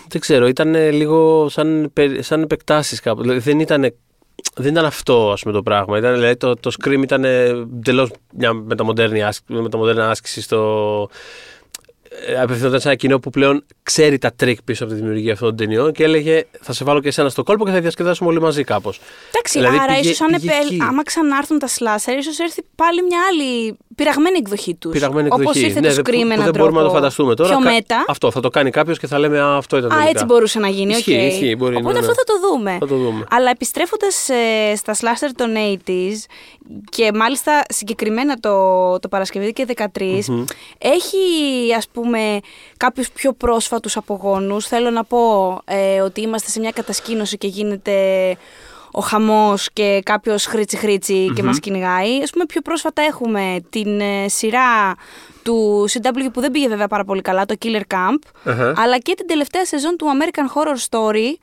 Δεν ξέρω, ήταν λίγο σαν, πε- σαν επεκτάσεις κάπου. Δηλαδή δεν ήταν, δεν ήταν αυτό ας πούμε, το πράγμα. Ήταν, δηλαδή, το, το Scream ήταν εντελώς μια μεταμοντέρνη άσκηση, μεταμοντέρνα άσκηση στο. ε, Απευθυνόταν σε ένα κοινό που πλέον ξέρει τα τρικ πίσω από τη δημιουργία αυτών των ταινιών και έλεγε Θα σε βάλω και εσένα στο κόλπο και θα διασκεδάσουμε όλοι μαζί κάπως. Εντάξει, Δηλαδή, άρα πήγε- ίσως αν πήγε επε- εκεί. άμα ξανάρθουν τα slasher, ίσως έρθει πάλι μια άλλη πειραγμένη εκδοχή τους. Πειραγμένη Όπως εκδοχή. ήρθε Ναι, το δεν- Scream που με έναν δεν τρόπο. μπορούμε να το φανταστούμε τώρα. Πιο Κα- meta. Αυτό θα το κάνει κάποιος και θα λέμε Α, αυτό ήταν Α, τελικά. έτσι μπορούσε να γίνει. οκ. Ισχύει, ισχύει, μπορεί, Οπότε ναι, ναι. αυτό θα το δούμε. Θα το δούμε. Αλλά επιστρέφοντας στα slasher των 80s και μάλιστα συγκεκριμένα το, το Παρασκευή και 13, έχει ας πούμε κάποιους πιο πρόσφατους απογόνους. Θέλω να πω ε, ότι είμαστε σε μια κατασκήνωση και γίνεται ο χαμός και κάποιος χρήτσι χρήτσι και μας κυνηγάει. Ας πούμε πιο πρόσφατα έχουμε την ε, σειρά του CW που δεν πήγε βέβαια πάρα πολύ καλά, το Killer Camp, Αχα. αλλά και την τελευταία σεζόν του American Horror Story.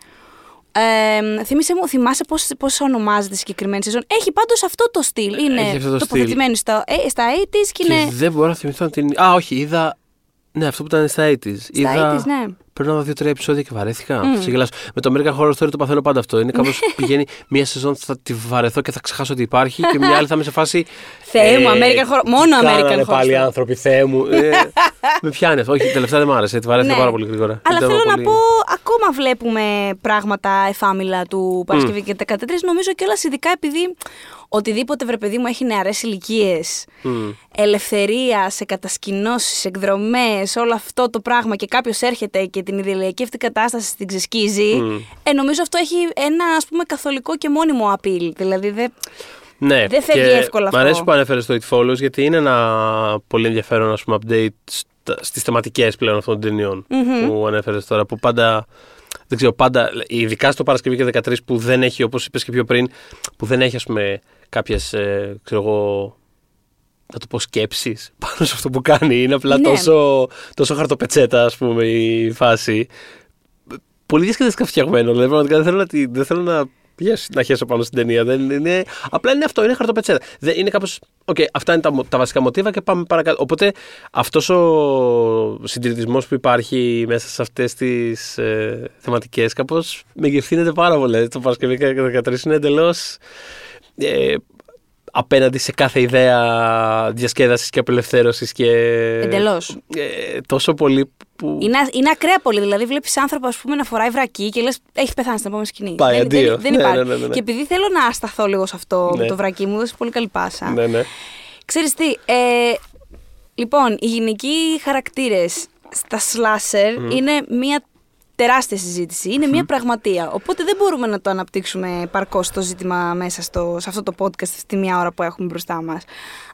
Ε, θύμισε μου, θυμάσαι πώς, πώς ονομάζεται η συγκεκριμένη σεζόν; Έχει πάντως αυτό το στυλ. Είναι Έχει αυτό το τοποθετημένη στα, ε, στα 80s και είναι... Και δεν μπορώ να θυμηθώ την. Α, όχι, είδα. Ναι, αυτό που ήταν στα 80s. Στα είδα... 80s, ναι. Πρέπει να δω δύο-τρία επεισόδια και βαρέθηκα. Θα σε γελάσω. Με το American Horror Story το παθαίνω πάντα αυτό. Είναι κάπως πηγαίνει μία σεζόν θα τη βαρεθώ και θα ξεχάσω ότι υπάρχει και μια άλλη θα είμαι σε φάση. Θεέ μου, American Horror- μόνο τι American κάνανε Horror πάλι Story. άνθρωποι, θεέ μου. Ε, με πιάνει αυτό. Όχι, τελευταία δεν μ' άρεσε. Τη βαρέθηκα Ναι. πάρα πολύ γρήγορα. Αλλά Ήταν θέλω να πολύ- πω, ακόμα βλέπουμε πράγματα εφάμιλα του Παρασκευή και 13. Νομίζω κιόλας ειδικά επειδή οτιδήποτε βρε παιδί μου έχει νεαρές ηλικίες, ελευθερίας σε κατασκηνώσει, εκδρομές, όλο αυτό το πράγμα και κάποιος έρχεται και την ιδηλιακή αυτή κατάσταση την ξεσκίζει. Ε, νομίζω αυτό έχει ένα ας πούμε καθολικό και μόνιμο appeal. Δηλαδή δεν. Ναι, Δεν φεύγει και εύκολα Μ' αρέσει αυτό. που ανέφερες το It Follows γιατί είναι ένα πολύ ενδιαφέρον ας πούμε, update στις θεματικές πλέον αυτών των ταινιων που ανέφερες τώρα. Που πάντα. Δεν ξέρω, πάντα, ειδικά στο Παρασκευή και 13 που δεν έχει, όπως είπες και πιο πριν, που δεν έχει, ας πούμε, κάποιες, ε, ξέρω εγώ, να το πω σκέψεις πάνω σε αυτό που κάνει. Είναι απλά Ναι. τόσο, τόσο χαρτοπετσέτα, ας πούμε, η φάση. Πολύ διασκεδαστικά φτιαγμένο. Δηλαδή, πραγματικά δεν θέλω να, τη- δεν θέλω να, πιέσω- να χέσω πάνω στην ταινία. Δεν είναι, απλά είναι αυτό, είναι χαρτοπετσέτα. Δεν, είναι κάπως, οκ, αυτά είναι τα, μο- τα βασικά μοτίβα και πάμε παρακάτω. Οπότε αυτός ο συντηρητισμός που υπάρχει μέσα σε αυτές τις ε, θεματικές κάπως με γευθύνεται πάρα πολύ. Δηλαδή, Το Παρασκευή και 13 είναι εντελώς ε, απέναντι σε κάθε ιδέα διασκέδασης και απελευθέρωσης και Εντελώς. ε, τόσο πολύ που Είναι, είναι ακραία πολύ. Δηλαδή, βλέπεις άνθρωπο ας πούμε, να φοράει βρακί και λες: Έχει πεθάνει στην επόμενη σκηνή. Πάει, δεν, αντίο. δεν, δεν Ναι, υπάρχει. ναι, ναι, ναι, ναι. Και επειδή θέλω να σταθώ λίγο σε αυτό Ναι. με το βρακί μου, δώσε πολύ καλή πάσα. ναι, ναι. Ξέρεις τι, ε, λοιπόν, οι γυναικοί χαρακτήρες στα slasher είναι μια τεράστια συζήτηση. Είναι μια πραγματεία. Οπότε δεν μπορούμε να το αναπτύξουμε παρκώς το ζήτημα μέσα στο, σε αυτό το podcast στη μία ώρα που έχουμε μπροστά μας.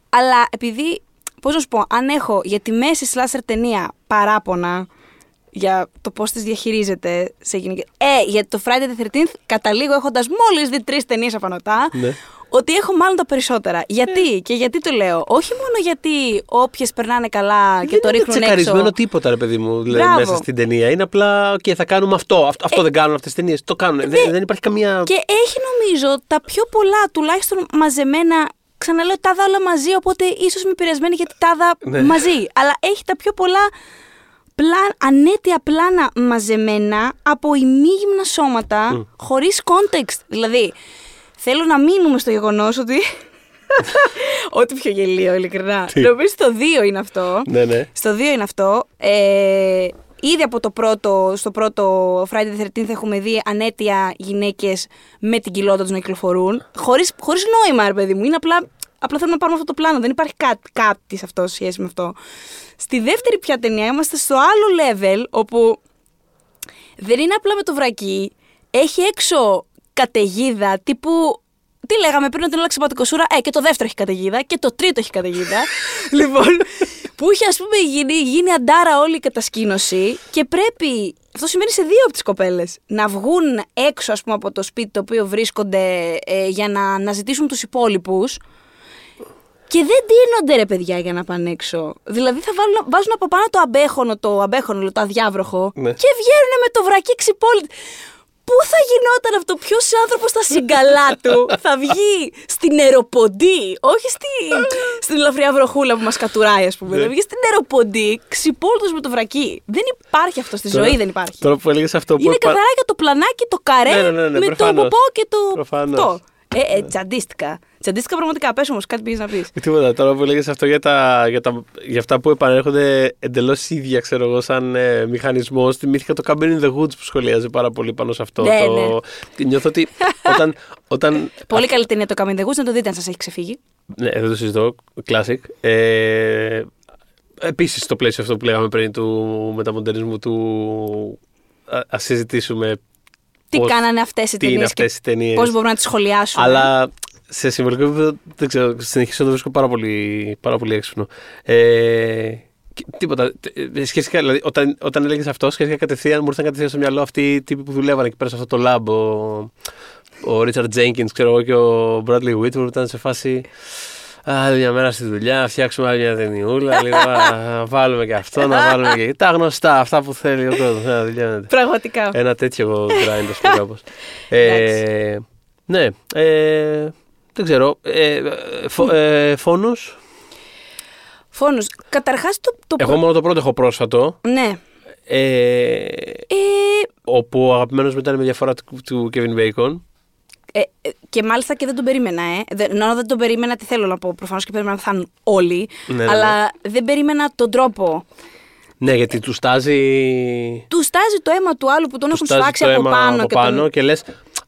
Αλλά επειδή, πώς να σου πω, αν έχω για τη μέση slasher ταινία παράπονα για το πώς τις διαχειρίζεται σε γυναικέ. Ε, για το Friday the 13th καταλήγω έχοντας μόλις δει τρεις ταινίες απανωτά Ναι. Ότι έχω μάλλον τα περισσότερα. Γιατί; Και γιατί το λέω; Όχι μόνο γιατί όποιες περνάνε καλά και το δεν είναι ρίχνουν τσεκαρισμένο έξω. τίποτα, ρε παιδί μου, δηλαδή, Μπράβο. μέσα στην ταινία. Είναι απλά, OK, θα κάνουμε αυτό. Αυτό, αυτό δεν κάνουν αυτές τις ταινίες. Το κάνουν. δεν, δεν υπάρχει καμία. Και έχει νομίζω τα πιο πολλά τουλάχιστον μαζεμένα. Ξαναλέω τα δα όλα μαζί, οπότε ίσως είμαι επηρεασμένη γιατί τα δα Ναι. μαζί. Αλλά έχει τα πιο πολλά πλάν, ανέτεια πλάνα μαζεμένα από ημίγυμνα σώματα Mm. χωρίς context. Δηλαδή, θέλω να μείνουμε στο γεγονός ότι... Ό,τι πιο γελίο, ειλικρινά. Τι; Νομίζω στο 2 είναι αυτό. Ναι, ναι. Στο 2 είναι αυτό. Ε, ήδη από το πρώτο, στο πρώτο Friday the 13th έχουμε δει ανέτεια γυναίκες με την κοιλότητα τους να κυκλοφορούν. Χωρίς χωρίς νόημα, ρε παιδί μου. Είναι απλά, απλά θέλουμε να πάρουμε αυτό το πλάνο. Δεν υπάρχει κάτι, κάτι σε αυτό σχέση με αυτό. Στη δεύτερη πια ταινία είμαστε στο άλλο level, όπου δεν είναι απλά με το βρακί. Έχει έξω καταιγίδα τύπου. Τι λέγαμε πριν ότι είναι ξεπατικοσούρα. Ε, και το δεύτερο έχει καταιγίδα και το τρίτο έχει καταιγίδα. λοιπόν, που είχε ας πούμε γίνει, γίνει αντάρα όλη η κατασκήνωση και πρέπει. Αυτό σημαίνει σε δύο από τις κοπέλες. Να βγουν έξω, ας πούμε, από το σπίτι το οποίο βρίσκονται ε, για να αναζητήσουν τους υπόλοιπους. Και δεν ντύνονται ρε παιδιά για να πάνε έξω. Δηλαδή θα βάλουν, βάζουν από πάνω το αμπέχονο, το αμπέχονο, το αδιάβροχο Ναι. και βγαίνουν με το βρακί ξυπόλυτο. Πού θα γινόταν αυτό, ποιος άνθρωπος στα συγκαλά του θα βγει; Στην αεροποντή, όχι στη, στην ελαφριά βροχούλα που μας κατουράει, ας πούμε. Ναι. Θα βγει στην αεροποντή ξυπόλυτος με το βρακί. Δεν υπάρχει αυτό στη Τώρα- ζωή, δεν υπάρχει. Τώρα που έλεγες αυτό που. Είναι επα- καθαρά για το πλανάκι, το καρέ Ναι, ναι, ναι, ναι, με προφανώς. το ποπό και το. Προφανώς. Αυτό. Ε, ε, τσαντίστηκα. Τσαντίστηκα πραγματικά. Πες όμως, κάτι πήγες να πεις. Τίποτα. Τώρα που έλεγε αυτό για, τα, για, τα, για αυτά που επανέρχονται εντελώς ίδια, ξέρω εγώ, σαν ε, μηχανισμός, θυμήθηκα το Cabin in the Woods που σχολιάζει πάρα πολύ πάνω σε αυτό. Ναι, το... Νιώθω ότι όταν. όταν Πολύ καλή ταινία το Coming the Woods, να το δείτε αν σας έχει ξεφύγει. Ναι, δεν το συζητώ. Classic. Ε, Επίσης, στο πλαίσιο αυτό που λέγαμε πριν του μεταμοντερνισμού του. Α ας συζητήσουμε Τι πώς- κάνανε αυτές οι τι είναι ταινίες αυτές οι ταινίες. πώς μπορούμε να τις σχολιάσουμε. Αλλά σε συμβολικό επίπεδο δεν ξέρω, συνεχίζω να το βρίσκω πάρα πολύ, πάρα πολύ έξυπνο. Ε, και τίποτα. Ε, Σχετικά, δηλαδή, όταν, όταν έλεγες αυτό, σχετικά κατευθείαν μου ήρθαν κατευθείαν στο μυαλό αυτοί οι τύποι που δουλεύαν εκεί πέρα σε αυτό το lab. Ο, ο Richard Jenkins, ξέρω εγώ, και ο Bradley Whitford ήταν σε φάση. Άλλη μια μέρα στη δουλειά, φτιάξουμε άλλη μια ταινιούλα. λίγο, να βάλουμε και αυτό, να βάλουμε και. Τα γνωστά, αυτά που θέλει ο κόσμος. Να δουλειώνεται. Πραγματικά. Ένα τέτοιο grind, α πούμε, κάπως. ε, ναι. Ε, δεν ξέρω. Ε, φο, ε, φόνος. Φόνο. Καταρχάς το. το Εγώ μόνο το πρώτο έχω πρόσφατο. Ναι. Ε, Ε, όπου ο αγαπημένος μου ήταν με διαφορά του, του Kevin Bacon. Ε, ε, και μάλιστα και δεν τον περίμενα, ε. Δεν, ενώ δεν τον περίμενα, τι θέλω να πω. Προφανώς και περίμενα να θα είναι όλοι. Ναι, ναι, αλλά δεν περίμενα τον τρόπο. Ναι, γιατί του στάζει, Του στάζει το αίμα του άλλου που τον του έχουν στάζει σφάξει το από αίμα πάνω. από και πάνω τον... και λες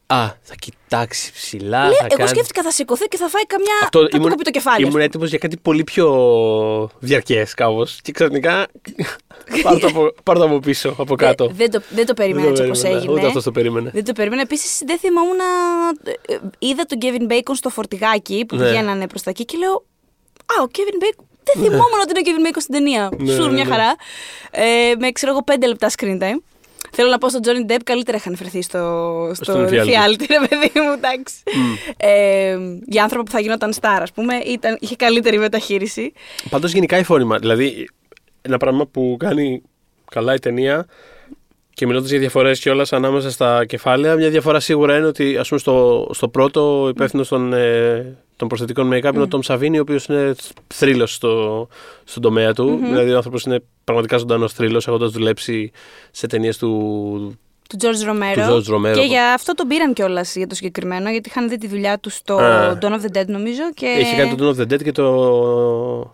Α, θα κοιτάξει ψηλά. Λέει, θα εγώ κάνει... σκέφτηκα θα σηκωθεί και θα φάει καμιά. Αυτό θα του ήμουν, κοπεί το κεφάλι. ας ήμουν έτοιμος για κάτι πολύ πιο διαρκές κάπως και ξαφνικά πάρ' το, από, πάρ' το από πίσω, από πούμε. κάτω. Δεν, δεν, το, δεν το περίμενα Δεν έτσι το όπως περίμενα, έγινε. Ούτε αυτός το περίμενε. Δεν το περίμενα. Επίσης, δεν θυμόμουν να. ε, Είδα τον Kevin Bacon στο φορτηγάκι που Ναι. πηγαίνανε προς τα εκεί και λέω. Α, ο Kevin Bacon. Δεν θυμόμουν ότι είναι ο Kevin Bacon στην ταινία. Ναι, Σουρ, ναι, μια ναι. χαρά. Ε, με ξέρω εγώ πέντε λεπτά screen time. Θέλω να πω στον Johnny Depp καλύτερα είχαν φερθεί στο, στο Στον reality. reality, ρε παιδί μου, εντάξει. Ε, για άνθρωπο που θα γινόταν star, ας πούμε, ήταν, είχε καλύτερη μεταχείριση. Πάντως γενικά η φόρημα, δηλαδή ένα πράγμα που κάνει καλά η ταινία και μιλώντας για διαφορές κιόλας ανάμεσα στα κεφάλαια, μια διαφορά σίγουρα είναι ότι ας πούμε στο, στο πρώτο ο υπεύθυνο των, ε, των προσθετικών make-up είναι ο Τόμ Σαβίνη, ο οποίος είναι θρύλος στο, στον τομέα του. Δηλαδή ο άνθρωπος είναι πραγματικά ζωντανός θρύλος, έχοντας δουλέψει σε ταινίες του. Του George Romero. Του George Romero. Και για αυτό τον πήραν κιόλας για το συγκεκριμένο, γιατί είχαν δει τη δουλειά τους στο Α. Dawn of the Dead, νομίζω. Και... Έχει κάνει το Dawn of the Dead και το,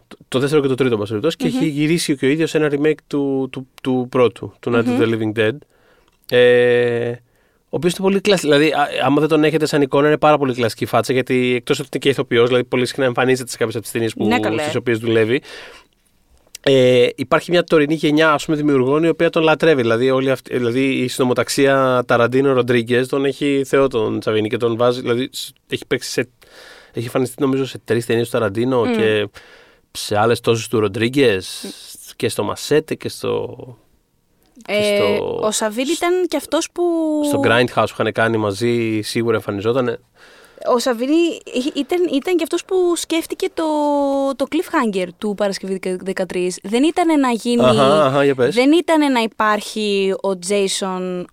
το, το δεύτερο και το τρίτο, εν πάση περιπτώσει, και έχει γυρίσει και ο ίδιος ένα remake του, του, του πρώτου, του Night of the Living Dead. Ε, ο οποίος είναι πολύ κλασικό. Δηλαδή, α- άμα δεν τον έχετε σαν εικόνα, είναι πάρα πολύ κλασική φάτσα γιατί εκτός ότι είναι και ηθοποιός, δηλαδή πολύ συχνά εμφανίζεται σε κάποιες από τις ταινίες Ναι, καλέ. στις οποίες δουλεύει. Ε, υπάρχει μια τωρινή γενιά ας πούμε, δημιουργών η οποία τον λατρεύει. Δηλαδή, όλη αυτή, δηλαδή η συνομοταξία Ταραντίνο Ροντρίγκες τον έχει θεό τον Τσαβίνη και τον βάζει. Δηλαδή, σ- έχει παίξει σε. Έχει εμφανιστεί νομίζω σε τρεις ταινίες του Ταραντίνο και σε άλλες τόσες του Ροντρίγκες και στο Μασέτε και στο. Ε, στο- Ο Σαββίν ήταν και αυτός που. Στο Grindhouse που είχαν κάνει μαζί, σίγουρα εμφανιζόταν. Ο Σαββίνη ήταν, ήταν και αυτός που σκέφτηκε το, το cliffhanger του Παρασκευή 13. Δεν ήταν να γίνει. Αχα, αχα, για πες. Δεν ήταν να υπάρχει ο Τζέισον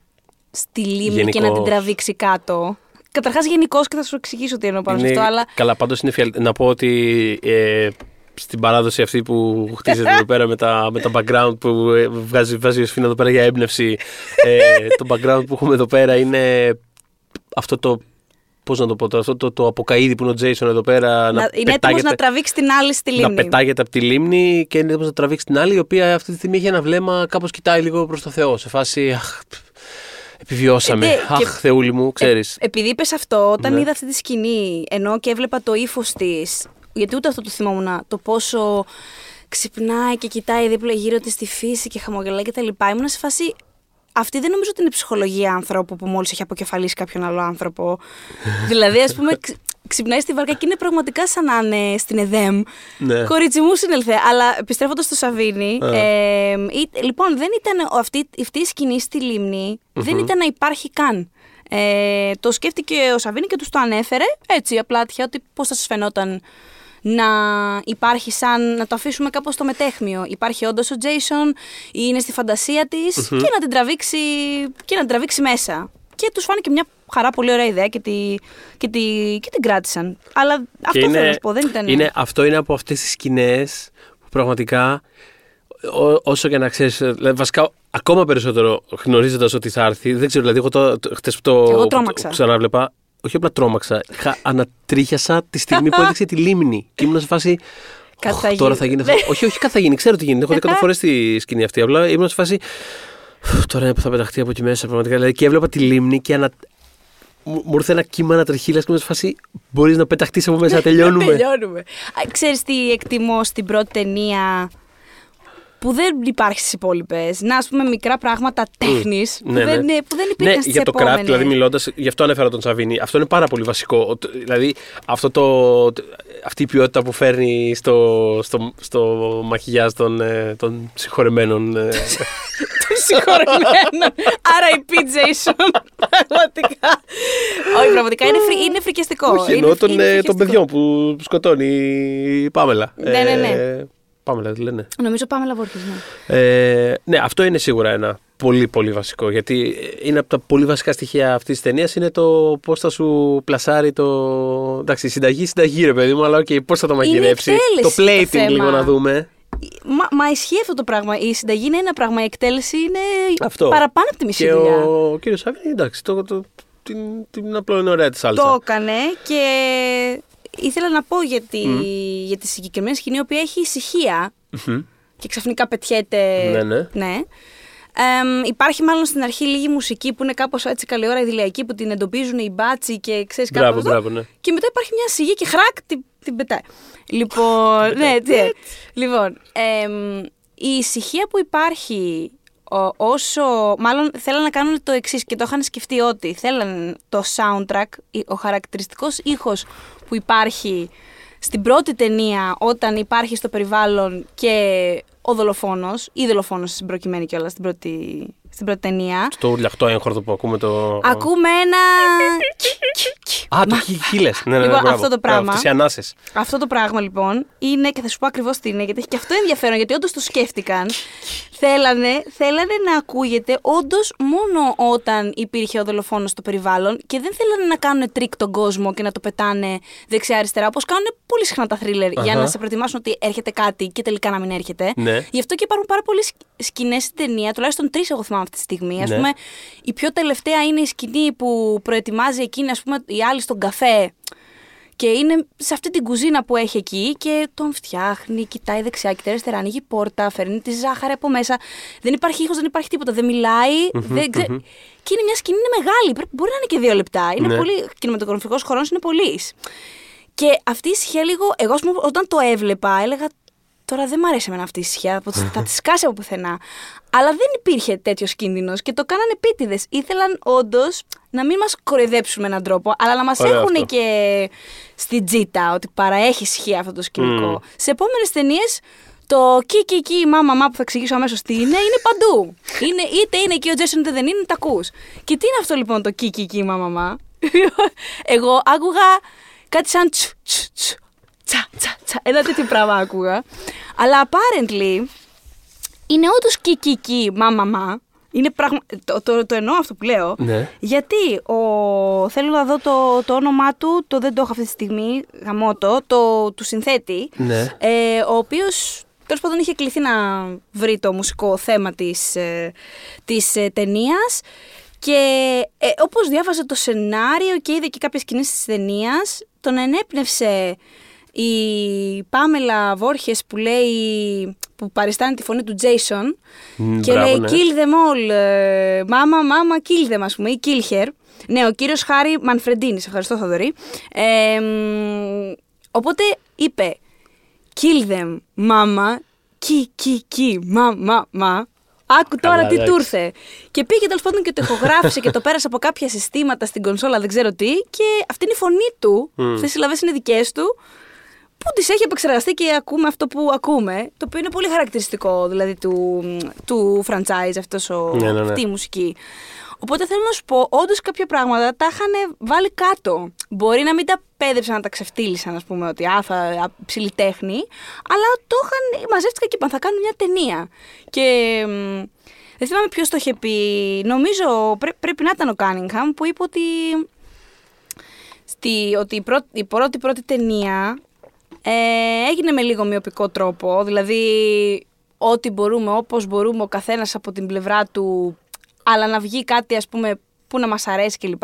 στη λίμνη και να την Γενικώς. τραβήξει κάτω. Καταρχάς, γενικώς και θα σου εξηγήσω τι εννοώ πάνω σε Είναι- αυτό, αλλά Καλά, πάντως είναι φιαλ... Να πω ότι ε, στην παράδοση αυτή που χτίζεται εδώ πέρα με τα, με τα background που ε, βγάζει, βγάζει ο Σφίνα εδώ πέρα για έμπνευση, ε, το background που έχουμε εδώ πέρα είναι αυτό το Πώς να το πω τώρα, αυτό το, το αποκαίδι που είναι ο Τζέισον εδώ πέρα. Να, είναι έτοιμος να τραβήξει την άλλη στη λίμνη. Να πετάγεται από τη λίμνη και είναι έτοιμος να τραβήξει την άλλη, η οποία αυτή τη στιγμή έχει ένα βλέμμα κάπως κοιτάει λίγο προς το Θεό. Σε φάση. Αχ, επιβιώσαμε. Ε, Αχ, και- Θεούλη μου, ξέρεις. Ε, επειδή είπες αυτό, όταν Ναι. είδα αυτή τη σκηνή, ενώ και έβλεπα το ύφος της. Γιατί ούτε αυτό το θυμόμουν, το πόσο ξυπνάει και κοιτάει δίπλα γύρω της στη φύση και χαμογελάει και τα λοιπά. Ήμουν σε φάση. Αυτή δεν νομίζω ότι είναι ψυχολογία άνθρωπου που μόλις έχει αποκεφαλίσει κάποιον άλλο άνθρωπο. δηλαδή, ας πούμε, ξ- ξυπνάει στη βάρκα και είναι πραγματικά σαν να είναι στην ΕΔΕΜ. Ναι. Κορίτσι μου, συνελθέ. Αλλά επιστρέφοντας στο Σαββίνι, Α. ε, ή- λοιπόν, δεν ήταν ο- αυτή, αυτή η σκηνή στη λιμνη δεν ήταν να υπάρχει καν. Ε, το σκέφτηκε ο Σαββίνι και τους το ανέφερε έτσι απλά τυχαία ότι πώς θα σας φαινόταν να υπάρχει σαν να το αφήσουμε κάπως στο μετέχμιο. Υπάρχει όντως ο Τζέισον ή είναι στη φαντασία της και, να την τραβήξει, και να την τραβήξει μέσα. Και τους φάνηκε μια χαρά πολύ ωραία ιδέα και, τη, και, τη, και την κράτησαν. Αλλά αυτό θέλω να σου πω, δεν ήταν... είναι, αυτό είναι από αυτές τις σκηνές που πραγματικά ό- όσο και να ξέρεις. Βασικά, ακόμα περισσότερο γνωρίζοντας ότι θα έρθει. Δεν ξέρω, δηλαδή, εγώ το, το, χτες που το, Εγώ που τρόμαξα. το ξανάβλεπα. Όχι απλά τρόμαξα. Είχα ανατρίχιασα τη στιγμή που έδειξε τη λίμνη. Και ήμουν σε φάση. Κάτι «Ωχ, θα τώρα γίνει». θα γίνει αυτό. όχι, όχι, κάτι θα γίνει. Ξέρω τι γίνεται. Έχω δει εκατό φορές τη σκηνή αυτή. Απλά ήμουν σε φάση. «Φου, Τώρα είναι που θα πεταχτεί από εκεί μέσα. Πραγματικά. Δηλαδή, και έβλεπα τη λίμνη και ανα... μου μου ήρθε ένα κύμα ανατριχίλα και ήμουν σε φάση. Μπορείς να πεταχτείς από μέσα, τελειώνουμε. Τελειώνουμε. Α, Ξέρεις τι εκτιμώ στην πρώτη ταινία που δεν υπάρχει στις υπόλοιπες. Να, ας πούμε, μικρά πράγματα τέχνης που, ναι, δεν, ναι. ε, που δεν υπήρχαν Ναι, στις για το επόμενες. craft, δηλαδή μιλώντας, γι' αυτό ανέφερα τον Σαββίνη. Αυτό είναι πάρα πολύ βασικό. Ο- το- Δηλαδή, αυτό το, αυτή η ποιότητα που φέρνει στο, στο, στο μακιγιάζ των, ε, των συγχωρεμένων. ε, Των συγχωρεμένων. RIP Jason. Πραγματικά. Όχι, πραγματικά είναι, φρι, είναι φρικιαστικό. όχι, Είναι- εννοώ των, είναι ε, των φρικιαστικό. παιδιών που σκοτώνει η Πάμελα. Ναι, ναι, ναι. Ε, Πάμελα, τι λένε. Νομίζω πάμε λαβόρκες, ναι. Ε, ναι, αυτό είναι σίγουρα ένα πολύ πολύ βασικό. Γιατί είναι από τα πολύ βασικά στοιχεία αυτής της ταινίας είναι το πώς θα σου πλασάρει το. Εντάξει, συνταγή, συνταγή, ρε παιδί μου, αλλά okay, πώς θα το μαγειρεύσει. εκτέλεση Το το plating θέμα. λίγο να δούμε. Μα, μα ισχύει αυτό το πράγμα. Η συνταγή είναι ένα πράγμα. Η εκτέλεση είναι Αυτό. παραπάνω από τη μισή Και δουλειά. ο κύριος Σάββιν, εντάξει, το, το, την, την απλό είναι ωραία της σάλτσα. Το έκανε και ήθελα να πω για τη, για τη συγκεκριμένη σκηνή, η οποία έχει ησυχία Μμμ. και ξαφνικά πετιέται. Ναι, ναι. Εμ, υπάρχει μάλλον στην αρχή λίγη μουσική που είναι κάπως έτσι καλή ώρα ιδηλιακή που την εντοπίζουν οι μπάτσι και ξέρεις Μπράβο, κάπως αυτό. μπράβο, ναι. Και μετά υπάρχει μια σιγή και χρακ την, την πετάει. Λοιπόν, ναι, τι, λοιπόν εμ, η ησυχία που υπάρχει ο- όσο. Μάλλον θέλαν να κάνουν το εξής και το είχαν σκεφτεί ότι θέλαν το soundtrack, η- ο χαρακτηριστικός ήχος που υπάρχει στην πρώτη ταινία όταν υπάρχει στο περιβάλλον και ο δολοφόνος ή δολοφόνος στην προκειμένη κιόλας στην πρώτη, στην πρώτη ταινία. Το ουρλιαχτό έγχορδο που ακούμε το. Ακούμε ένα. Α, το χίλε. Ναι, ναι, ναι, Λοιπόν, μπράβο. αυτό το πράγμα. Αυτές οι ανάσες. Αυτό το πράγμα λοιπόν είναι, και θα σου πω ακριβώς τι είναι, γιατί έχει και αυτό ενδιαφέρον, γιατί όντως το σκέφτηκαν. θέλανε, θέλανε να ακούγεται όντως μόνο όταν υπήρχε ο δολοφόνος στο περιβάλλον και δεν θέλανε να κάνουν τρίκ τον κόσμο και να το πετάνε δεξιά-αριστερά, όπως κάνουν πολύ συχνά τα θρίλερ, για Αχα. να σε προετοιμάσουν ότι έρχεται κάτι και τελικά να μην έρχεται. Ναι. Γι' αυτό και υπάρχουν πάρα πολλές σκηνές στην ταινία, τουλάχιστον τρεις εγώ θυμάμαι αυτή τη στιγμή. Α Ναι. πούμε, η πιο τελευταία είναι η σκηνή που προετοιμάζει εκείνη, ας πούμε, η άλλη στον καφέ. Και είναι σε αυτή την κουζίνα που έχει εκεί και τον φτιάχνει, κοιτάει δεξιά, κοιτάει αριστερά, ανοίγει πόρτα, φέρνει τη ζάχαρη από μέσα. Δεν υπάρχει ήχος, δεν υπάρχει τίποτα, δεν μιλάει. δεν ξε... Και είναι μια σκηνή, είναι μεγάλη. Πρέπει, μπορεί να είναι και δύο λεπτά. Είναι Ναι. πολύ. Κινηματογραφικός χρόνος είναι πολύ. Και αυτή η ησυχία λίγο. Εγώ, ας πούμε, όταν το έβλεπα, έλεγα. Τώρα δεν μ' αρέσει εμένα αυτή η ησυχία. θα- Θα τη σκάσει από πουθενά. Αλλά δεν υπήρχε τέτοιος κίνδυνος και το κάνανε επίτηδες. Ήθελαν όντως να μην μας κοροϊδέψουν με έναν τρόπο, αλλά να μας Ωραίο έχουν αυτό. και στην τζίτα ότι παραέχει ισχύα αυτό το σκηνικό. Σε επόμενες ταινίες το κι κι κι μά μά που θα εξηγήσω αμέσως τι είναι, είναι παντού. Είναι, είτε είναι εκεί ο Τζέσον είτε δεν είναι, τα ακούς. Και τι είναι αυτό λοιπόν το κι κι κι μά μά μά. Εγώ άκουγα κάτι σαν τσου τσου τσου τσα τσα τσα. Ένα τέτοιο πράγμα άκουγα. Αλλά apparently είναι όντως κι κι κι μα μα μα. Είναι πραγμα... το, το, το εννοώ αυτό που λέω. Ναι. Γιατί ο... θέλω να δω το, το όνομά του, το δεν το έχω αυτή τη στιγμή, γαμώτο, το, του συνθέτη. Ναι. Ε, ο οποίος τέλος πάντων είχε κληθεί να βρει το μουσικό θέμα της, ε, της ε, ταινίας Και ε, όπως διάβαζε το σενάριο και είδε και κάποιες σκηνές της ταινίας, τον ενέπνευσε η Πάμελα Βόρχες που λέει, που παριστάνει τη φωνή του Jason Μ, και μπράβο, λέει ναι. kill them all, ε, μάμα, μάμα, kill them ας πούμε, ή kill her. Ναι, ο κύριος Χάρη Μανφρεντίνης, σε ευχαριστώ Θοδωρή. Ε, μ, οπότε είπε kill them, μάμα, κι, κι, κι, μα, μα, μα. Άκου τώρα Καλά, τι εντάξει. του ήρθε. Και πήγε τέλος πάντων και το ηχογράφησε και το πέρασε από κάποια συστήματα στην κονσόλα, δεν ξέρω τι. Και αυτή είναι η φωνή του. Μμ. Αυτές οι συλλαβές είναι δικές του. Που τις έχει επεξεργαστεί και ακούμε αυτό που ακούμε. Το οποίο είναι πολύ χαρακτηριστικό δηλαδή του, του franchise αυτός ο, Ναι, ναι, ναι. αυτή η μουσική. Οπότε θέλω να σου πω, όντως κάποια πράγματα τα είχαν βάλει κάτω. Μπορεί να μην τα πέδεψαν να τα ξεφτύλισαν, ας πούμε, ότι α, θα, α, ψηλή τέχνη, αλλά το είχαν, μαζεύτηκαν και είπαν, θα κάνουν μια ταινία. Και μ, δεν θυμάμαι ποιος το είχε πει. Νομίζω πρέ- πρέπει να ήταν ο Κάνιγχαμ που είπε ότι, στη, ότι η, πρώτη, η πρώτη πρώτη ταινία ε, έγινε με λίγο μειοπικό τρόπο. Δηλαδή, ό,τι μπορούμε, όπως μπορούμε ο καθένας από την πλευρά του, αλλά να βγει κάτι, ας πούμε, που να μας αρέσει κλπ.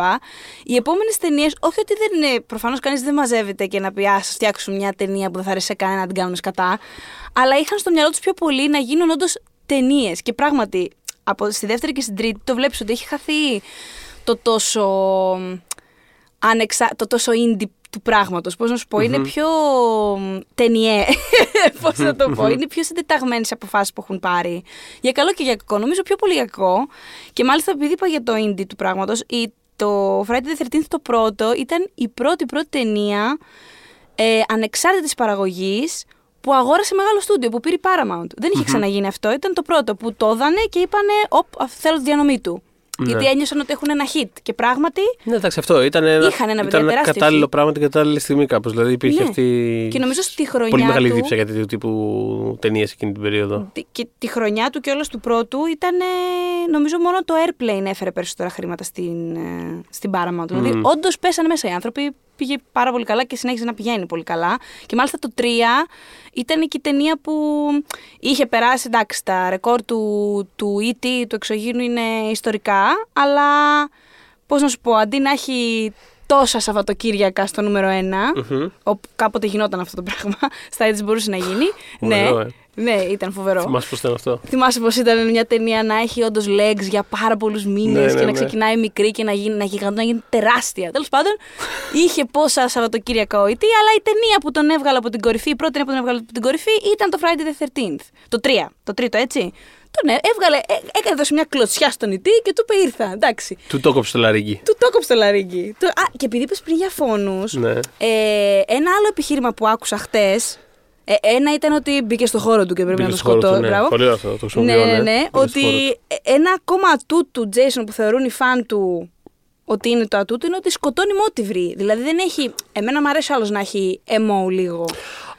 Οι επόμενες ταινίες, όχι ότι δεν είναι, προφανώς κανείς δεν μαζεύεται και να πει «Α, σας φτιάξουν μια ταινία που δεν θα αρέσει σε κανένα να την κάνουν σκατά», αλλά είχαν στο μυαλό τους πιο πολύ να γίνουν όντως ταινίες. Και πράγματι, από, στη δεύτερη και στην τρίτη το βλέπεις ότι έχει χαθεί το τόσο ανεξα... το τόσο indie του πράγματος. Πώς να σου πω, είναι πιο μ, ταινιέ. Πώς να το πω, είναι πιο συντεταγμένες οι αποφάσεις που έχουν πάρει. Για καλό και για κακό. Νομίζω πιο πολύ για κακό. Και μάλιστα επειδή είπα για το indie του πράγματος, η, το Friday the 13th το πρώτο ήταν η πρώτη πρώτη ταινία ε, ανεξάρτητης παραγωγής που αγόρασε μεγάλο στούντιο, που πήρε η Paramount. Δεν είχε ξαναγίνει αυτό. Ήταν το πρώτο που το έδανε και είπανε, οπ, αυτό θέλω τη διανομή του. Ναι. Γιατί ένιωσαν ότι έχουν ένα hit. Και πράγματι, Ναι, εντάξει, αυτό ήταν ένα, Είχαν ένα ήταν τεράστιο κατάλληλο hit. πράγμα την κατάλληλη στιγμή κάπως. Δηλαδή υπήρχε Ναι. αυτή. Και νομίζω στη χρονιά Πολύ μεγάλη του- δίψα για τέτοιου τύπου ταινίες εκείνη την περίοδο. τη- και τη χρονιά του και όλος του πρώτου ήταν, ε, νομίζω μόνο το Airplane έφερε περισσότερα χρήματα στην, ε, στην Paramount. Δηλαδή, όντως πέσανε μέσα οι άνθρωποι, πήγε πάρα πολύ καλά και συνέχιζε να πηγαίνει πολύ καλά. Και μάλιστα το 3 ήταν και η ταινία που είχε περάσει, εντάξει, τα ρεκόρ του, του E.T. του εξωγήνου είναι ιστορικά, αλλά πώς να σου πω, αντί να έχει τόσα Σαββατοκύριακα στο νούμερο 1, Μμμ. όπου κάποτε γινόταν αυτό το πράγμα, στα έτσι μπορούσε να γίνει. ναι, Φοβερό, ε. ναι, ήταν φοβερό. Θυμάσαι πώς ήταν αυτό; Θυμάσαι πω ήταν μια ταινία να έχει όντως legs για πάρα πολλούς μήνες Ναι, και ναι, να ναι. ξεκινάει μικρή και να γίνει, να γιγαντώ, να γίνει τεράστια. Τέλος πάντων, είχε πόσα Σαββατοκύριακα ο Ιτή, αλλά η ταινία που τον έβγαλε από την κορυφή, η πρώτη ταινία που τον έβγαλε από την κορυφή ήταν το Friday the 13th. Το 3. Το τρίτο, έτσι. Τον έ- έβγαλε, έ- έκανε δώσει μια κλωτσιά στον Ιτή και του είπε ήρθα. Εντάξει. Του το κόψε το λαρίγκι. Του το έκοψε το λαρίγκι. Το- Α, και επειδή είπες πριν για φόνους, Ναι. ε, ένα άλλο επιχείρημα που άκουσα χτες. Ε, ένα ήταν ότι μπήκε στο χώρο του και πρέπει Μπήκε να το στο χώρο του, σκοτώσει. ναι. Μπράβο. Πολύ ωραίο αυτό, το Ναι, χρησιμοποιώ, ναι, ναι. ναι. Μπήκε στο χώρο Ότι ε, ένα ακόμα ατού του Jason που θεωρούν οι φαν του ότι είναι το ατού του είναι ότι σκοτώνει με ό,τι βρει. Δηλαδή δεν έχει. Εμένα μου αρέσει άλλος να έχει MO λίγο.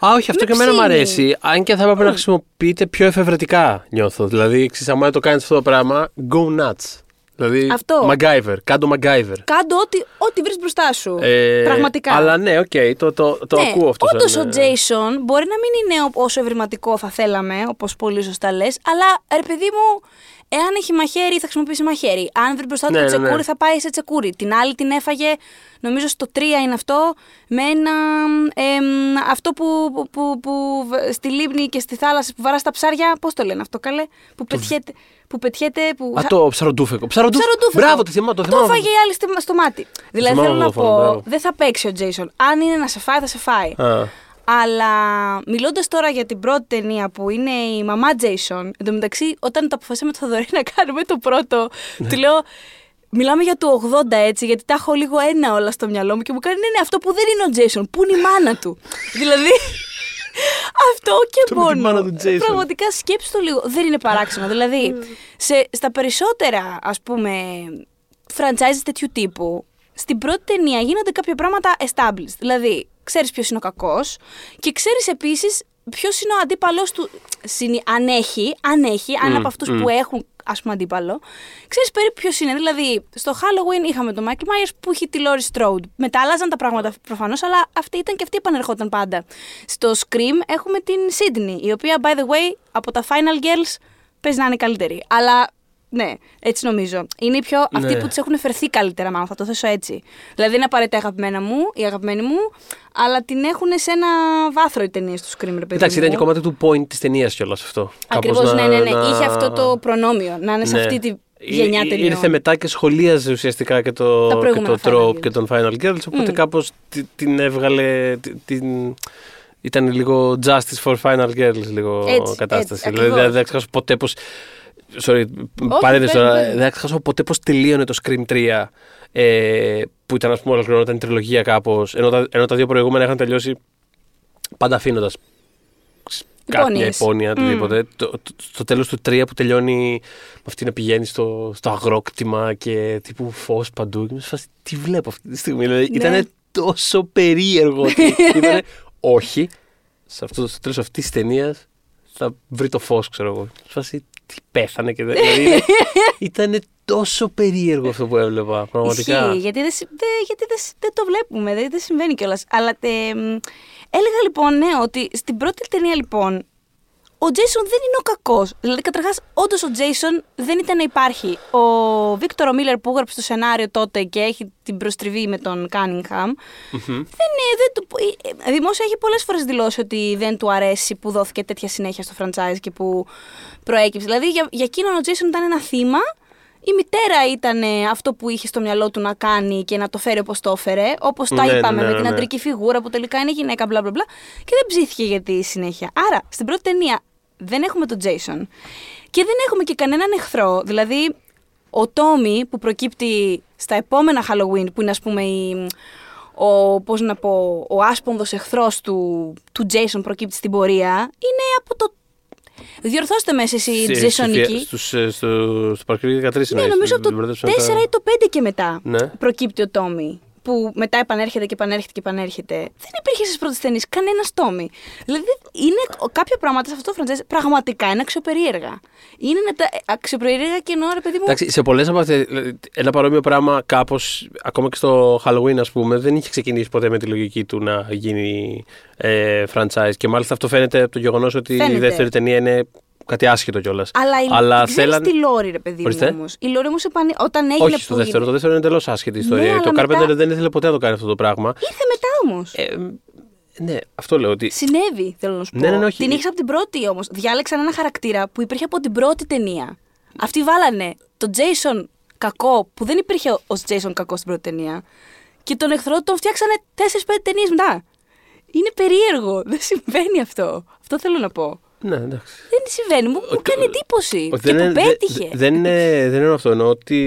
Α, όχι, αυτό Με και εμένα μου ψήνει. αρέσει. Αν και θα έπρεπε να χρησιμοποιείται πιο εφευρετικά, νιώθω. Δηλαδή, ξέρεις, άμα το κάνεις αυτό το πράγμα, go nuts. Δηλαδή, Αυτό. MacGyver, κάντο MacGyver. Κάντο ό,τι, ό,τι βρεις μπροστά σου. Ε, Πραγματικά. Αλλά ναι, οκ, το, το, το ναι, ακούω αυτό. Όντως σαν, ο ε, Jason μπορεί να μην είναι όσο ευρηματικό θα θέλαμε, όπως πολύ σωστά λες, αλλά ρε παιδί μου, εάν έχει μαχαίρι θα χρησιμοποιήσει μαχαίρι. Αν βρει μπροστά του Ναι, το ναι, τσεκούρι ναι. θα πάει σε τσεκούρι. Την άλλη την έφαγε, νομίζω στο 3 είναι αυτό, με ένα. εμ, αυτό που, που, που, που β- στη λίμνη και στη θάλασσα που βαράς τα ψάρια, πώς το λένε αυτό καλέ, που πετιέται. Που πετιέται. Που... Α, το ψαροντούφεκο. Ψαροντούφεκο. Ψαροντούφεκο. Μπράβο, το θυμάμαι. Το, Το θυμάμαι. έφαγε η άλλη στο, στο μάτι. Δηλαδή θυμάμαι θέλω να αυτό το φόνο, πω, μπράβο. δεν θα παίξει ο Τζέισον. Αν είναι να σε φάει, θα σε φάει. Α, Αλλά μιλώντας τώρα για την πρώτη ταινία που είναι η μαμά Τζέισον, εν τω μεταξύ, όταν το αποφασίσαμε το Θοδωρή να κάνουμε το πρώτο, Ναι. του λέω. Μιλάμε για το 80 έτσι, γιατί τα έχω λίγο ένα όλα στο μυαλό μου και μου κάνει ναι, ναι, αυτό που δεν είναι ο Τζέισον, που είναι η μάνα του. δηλαδή. Αυτό και Αυτό με τη μόνο. μάνα του Jason. Πραγματικά σκέψου το λίγο. Δεν είναι παράξενο. δηλαδή, σε, στα περισσότερα, ας πούμε, franchises τέτοιου τύπου, στην πρώτη ταινία γίνονται κάποια πράγματα established. Δηλαδή, ξέρεις ποιος είναι ο κακός και ξέρεις επίσης ποιος είναι ο αντίπαλος του. Συνη- Αν έχει, αν έχει, αν Μμ, από αυτούς μμ. που έχουν ας πούμε αντίπαλο, ξέρεις περίπου ποιος είναι. Δηλαδή, στο Halloween είχαμε τον Michael Myers που είχε τη Laurie Strode. Μετά άλλαζαν τα πράγματα προφανώς, αλλά αυτή ήταν και αυτή επανερχόταν πάντα. Στο Scream έχουμε την Sydney, η οποία, by the way, από τα Final Girls παίζει να είναι η καλύτερη. Αλλά Ναι, έτσι νομίζω. Είναι οι πιο αυτοί Ναι. που τι έχουν φερθεί καλύτερα, μάλλον θα το θέσω έτσι. Δηλαδή δεν είναι απαραίτητα αγαπημένα μου, η αγαπημένη μου, αλλά την έχουν σε ένα βάθρο οι ταινίες του Scream, ρε παιδί. Εντάξει, μου. ήταν και κομμάτι του point της ταινίας κιόλας αυτό. Ακριβώ, Κάπως ναι, να- ναι, ναι. να- Είχε αυτό το προνόμιο να είναι σε Ναι. αυτή τη Ή- γενιά ή- ταινιών. Ήρθε μετά και σχολίαζε ουσιαστικά και το, Τα και προηγούμενα το Final trope Girls. και τον Final Girls, οπότε Μμ. κάπως τη- την έβγαλε. τη- Την, ήταν λίγο justice for Final Girls λίγο Έτσι, κατάσταση. έτσι, δηλαδή δεν ακριβώς. δεν θα ξεχάσω ποτέ πως... Sorry, παρένθεση φέρε, τώρα. φέρε. Δεν θα ξεχάσω ποτέ πως τελείωνε το Scream 3 ε, που ήταν ας πούμε ολοκληρωνόταν η τριλογία κάπως ενώ τα, ενώ τα δύο προηγούμενα είχαν τελειώσει πάντα αφήνοντας κάποια Υπόνοιες. υπόνοια, Μμ. οτιδήποτε. Το, το, το τέλος του 3 που τελειώνει με αυτή να πηγαίνεις στο, στο αγρόκτημα και τύπου φως παντού. Και είμαι σε φάση, τι βλέπω αυτή τη στιγμή. Δηλαδή, Ναι. Ήταν τόσο περίεργο. ότι είπανε, όχι, σε αυτό, στο τέλος αυτής της ταινίας θα βρει το φως, ξέρω εγώ. Σε φάση, τι πέθανε και δεν... δηλαδή, ήταν τόσο περίεργο αυτό που έβλεπα, πραγματικά. Ισχύει, γιατί δεν, συ- δε- γιατί δεν, συ- δεν το βλέπουμε, δεν, δεν συμβαίνει κιόλας. Αλλά ε, μ, έλεγα λοιπόν, ναι, ότι στην πρώτη ταινία λοιπόν, ο Τζέισον δεν είναι ο κακός. Δηλαδή, καταρχάς, όντως ο Τζέισον δεν ήταν να υπάρχει. Ο Βίκτορο Μίλλερ που έγραψε το σενάριο τότε και έχει την προστριβή με τον Κάνιγχαμ, Μμμ. δεν, είναι- δεν του, ε, ε, δημόσια έχει πολλές φορές δηλώσει ότι δεν του αρέσει που δόθηκε τέτοια συνέχεια στο franchise και που προέκυψε. Δηλαδή για, για εκείνον ο Jason ήταν ένα θύμα. Η μητέρα ήταν ε, αυτό που είχε στο μυαλό του να κάνει και να το φέρει όπως το έφερε. Όπως τα Ναι, είπαμε ναι, με την ναι. αντρική φιγούρα που τελικά είναι γυναίκα, μπλα μπλα μπλα. Και δεν ψήθηκε για τη συνέχεια. Άρα στην πρώτη ταινία δεν έχουμε τον Jason και δεν έχουμε και κανέναν εχθρό. Δηλαδή ο Τόμι που προκύπτει στα επόμενα Halloween, που είναι ας πούμε η, ο, πώς να πω, ο άσπονδος εχθρός του, του Jason προκύπτει στην πορεία, είναι από το... Διορθώστε με εσείς οι Στη- στη- Jasonικοί. στους, ε, στο, στο παρκήριο 13 Ναι, εννοείς, νομίζω από την το μπερδέψα 4 με τα- ή το 5 και μετά Ναι. προκύπτει ο Τόμι. Που μετά επανέρχεται και επανέρχεται και επανέρχεται. Δεν υπήρχε στις πρώτες ταινίες κανένας Τόμι. Δηλαδή είναι κάποια πράγματα σε αυτό το franchise πραγματικά είναι αξιοπερίεργα. Είναι να τα αξιοπερίεργα και εννοώ ρε παιδί μου. Εντάξει, σε πολλές από αυτές. Ένα παρόμοιο πράγμα, κάπως, ακόμα και στο Halloween, ας πούμε, δεν είχε ξεκινήσει ποτέ με τη λογική του να γίνει ε, franchise. Και μάλιστα αυτό φαίνεται από το γεγονός ότι Φαίνεται. η δεύτερη ταινία είναι κάτι άσχετο κιόλας. Αλλά, η, Αλλά ξέρεις θέλαν- τη Λόρι, ρε παιδί Ορίστε. μου όμως. Η Λόρι όμως επανε... όταν έγινε Όχι στο που δεύτερο. Το έγινε- δεύτερο είναι εντελώς άσχετη ιστορία. Ναι, το αλλά Carpenter μετά- δεν ήθελε ποτέ να το κάνει αυτό το πράγμα. Ήρθε μετά όμως. Ε, ναι, αυτό λέω ότι. Συνέβη, θέλω να σου πω. Ναι, ναι, ναι, όχι. Την είχε από την πρώτη όμως. Διάλεξαν ένα χαρακτήρα που υπήρχε από την πρώτη ταινία. Αυτοί βάλανε τον Jason κακό, που δεν υπήρχε ως Jason κακό στην πρώτη ταινία. Και τον εχθρό τον φτιάξανε 4-5 ταινίες μετά. Είναι περίεργο. Δεν συμβαίνει αυτό. Αυτό θέλω να πω. Ναι, εντάξει. Δεν συμβαίνει. Μου, μου Ότι- κάνει εντύπωση. Ότι και δεν που είναι- δε- πέτυχε. δε- δεν, είναι, δεν είναι αυτό. Εννοώ ότι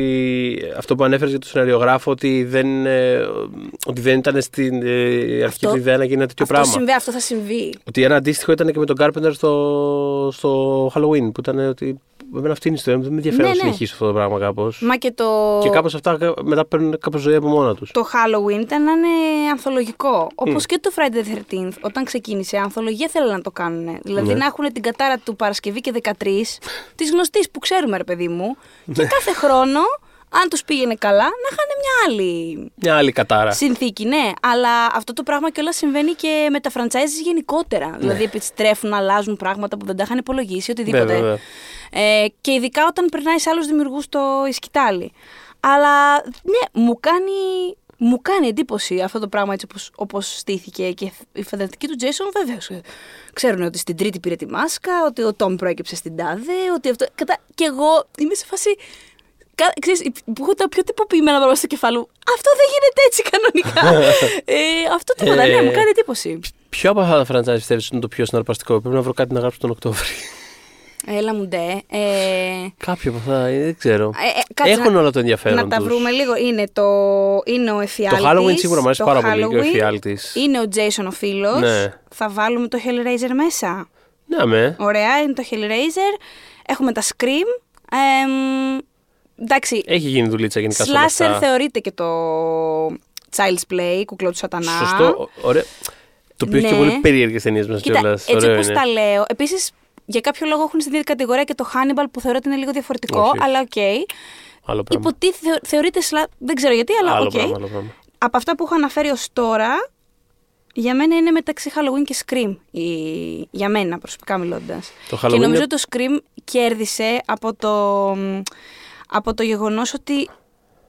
αυτό που ανέφερες για τον σεναριογράφο ότι δεν, ε, ότι δεν ήταν στην ε, αρχική Αυτό- του ιδέα να γίνει ένα τέτοιο αυτό πράγμα. συμβαίνει, αυτό θα συμβεί. Ότι ένα αντίστοιχο ήταν και με τον Carpenter στο, στο Halloween. Που ήταν ότι. Εμένα αυτή είναι η ιστορία μου. Δεν με ενδιαφέρει Ναι, να ναι. συνεχίσω αυτό το πράγμα κάπως. Μα και το. Και κάπως αυτά μετά παίρνουν κάπως ζωή από μόνα τους. το Halloween ήταν να είναι ανθολογικό. Όπως και το Friday the 13th, όταν ξεκίνησε, ανθολογία θέλουν να το κάνουν. Δηλαδή Ναι. να έχουν την κατάρα του Παρασκευή και 13, της γνωστής που ξέρουμε, ρε παιδί μου. Και κάθε χρόνο, αν τους πήγαινε καλά, να είχαν μια άλλη Μια άλλη κατάρα. συνθήκη, ναι. Αλλά αυτό το πράγμα κιόλας συμβαίνει και με τα franchises γενικότερα. Ναι. Δηλαδή επιστρέφουν, αλλάζουν πράγματα που δεν τα είχαν υπολογίσει, οτιδήποτε. Βέβαια, βέβαια. Ε, και ειδικά όταν περνάει σε άλλους δημιουργούς το σκητάλι. Αλλά ναι, μου κάνει, μου κάνει εντύπωση αυτό το πράγμα έτσι όπως, όπως στήθηκε. Και η φανταστική του Jason βεβαίως. Ξέρουν ότι στην τρίτη πήρε τη μάσκα, ότι ο Τόμ προέκυψε στην τάδε, ότι αυτό. Κατά... Και εγώ είμαι σε φάση. Κα- Ξέρεις, που έχω τα πιο τυποποιημένα πράγματα στο κεφάλι μου. Αυτό δεν γίνεται έτσι κανονικά. ε, αυτό τίποτα, ναι, Ε, μου κάνει εντύπωση. Ποιο από αυτά τα franchise πιστεύεις είναι το πιο συναρπαστικό; Πρέπει να βρω κάτι να γράψω τον Οκτώβρη. Έλα μου ντε. Ε, Κάποιο από αυτά, ε, δεν ξέρω. Ε, ε, κάτσε Έχουν να- όλα το ενδιαφέρον. Να τα τους. βρούμε λίγο. Είναι, το, είναι ο εφιάλτης. Το Halloween σίγουρα μου αρέσει το πάρα πολύ και ο Halloween. εφιάλτης. Είναι ο Jason ο φίλος. Ναι. Θα βάλουμε το Hellraiser μέσα. Ναι, με. Ωραία, είναι το Hellraiser. Έχουμε τα Scream. Εμ, εντάξει, Έχει γίνει δουλίτσα γενικά σε όλα slasher αυτά. θεωρείται και το Child's Play, κουκλό του σατανά. Σωστό. Ωραία. Το οποίο έχει και Ναι. πολύ περίεργες ταινίες μέσα Κοίτα, κιόλας. έτσι όπως τα λέω. Επίσης, για κάποιο λόγο έχουν στην ίδια κατηγορία και το Hannibal που θεωρώ ότι είναι λίγο διαφορετικό, Όχι, όχι. αλλά οκ. Άλλο πράγμα. Υποτίθεται, θεω- θεωρείται sla... Δεν ξέρω γιατί, αλλά Άλλο οκ. πράγμα, άλλο πράγμα. Από αυτά που έχω αναφέρει ως τώρα, Για μένα είναι μεταξύ Halloween και Scream. Η... Για μένα προσωπικά μιλώντας. Το Και Halloween νομίζω είναι- το Scream κέρδισε από το, από το γεγονός ότι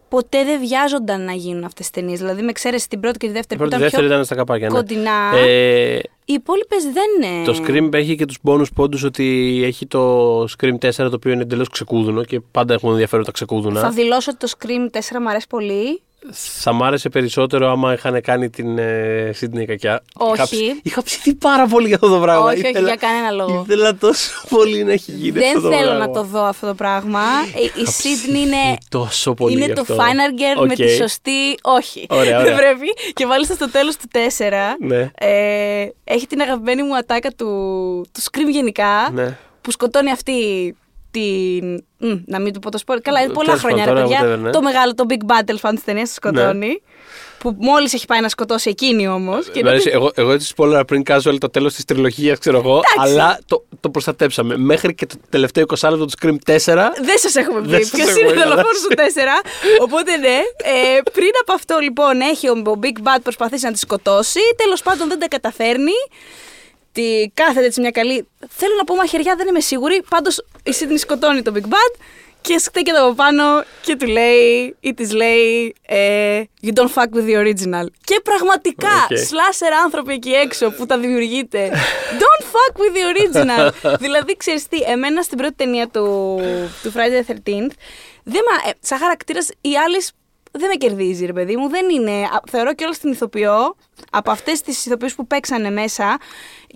ποτέ δεν βιάζονταν να γίνουν αυτές τις ταινίες. Δηλαδή με εξαίρεση την πρώτη και τη Η δεύτερη πρώτη που ήταν δεύτερη πιο ήταν στα καπάκια. Ναι. κοντινά. Ε, Οι υπόλοιπες δεν είναι. Το Scream έχει και τους bonus πόντους ότι έχει το Scream 4 το οποίο είναι εντελώς ξεκούδουνο και πάντα έχουν ενδιαφέρον τα ξεκούδουνα. Θα δηλώσω ότι το Scream 4 μου αρέσει πολύ. Θα μ' άρεσε περισσότερο άμα είχαν κάνει την ε, Sydney κακιά. Όχι. Είχα, ψ- είχα ψηθεί πάρα πολύ για αυτό το πράγμα. όχι, όχι, για κανένα λόγο. Ήθελα τόσο πολύ να έχει γίνει Δεν αυτό το θέλω πράγμα. να το δω αυτό το πράγμα. Η- Η Είχα Sydney ψηθεί είναι, τόσο πολύ είναι γι' το αυτό. Final Girl με Οκ. τη σωστή. Όχι. Ωραία, ωραία. Δεν πρέπει. Και μάλιστα στο τέλος του 4 Ναι. ε, έχει την αγαπημένη μου ατάκα του, του Scream γενικά. Ναι. Που σκοτώνει αυτή την. Μ, να μην του πω το σπορ. Καλά, είναι πολλά Τέλος χρόνια, ρε πάντων, παιδιά. τώρα, whatever, ναι. Το μεγάλο, το Big Battle fan της ταινίας το σκοτώνει. Που μόλις έχει πάει να σκοτώσει εκείνη όμως. Μ' αρέσει, εγώ, εγώ έτσι spoiler πριν casual το τέλος της τριλογίας, ξέρω εγώ, αλλά το, το προστατέψαμε. Μέχρι και το τελευταίο 20 λεπτό του Scream 4. Δεν σας έχουμε Δεν πει σας ποιος έχουμε είναι ο πει, δολοφόνος αλλά- του 4. Οπότε ναι. Ε, πριν από αυτό λοιπόν έχει ο ο Big Bad προσπαθήσει να τη σκοτώσει. Τέλος πάντων δεν τα καταφέρνει. Τη κάθεται έτσι μια καλή. Θέλω να πω μαχαιριά, δεν είμαι σίγουρη. Πάντως η Sydney σκοτώνει τον Big Bad και στέκεται από πάνω και του λέει ή της λέει ε, You don't fuck with the original. Και πραγματικά, Ok. slasher άνθρωποι εκεί έξω που τα δημιουργείτε. Don't fuck with the original. δηλαδή, ξέρεις τι, εμένα στην πρώτη ταινία του, του Friday the 13th, δεν μα, ε, σαν χαρακτήρας η άλλη δεν με κερδίζει, ρε παιδί μου. Δεν είναι. α, Θεωρώ και όλα την ηθοποιό, από αυτές τις ηθοποιού που παίξανε μέσα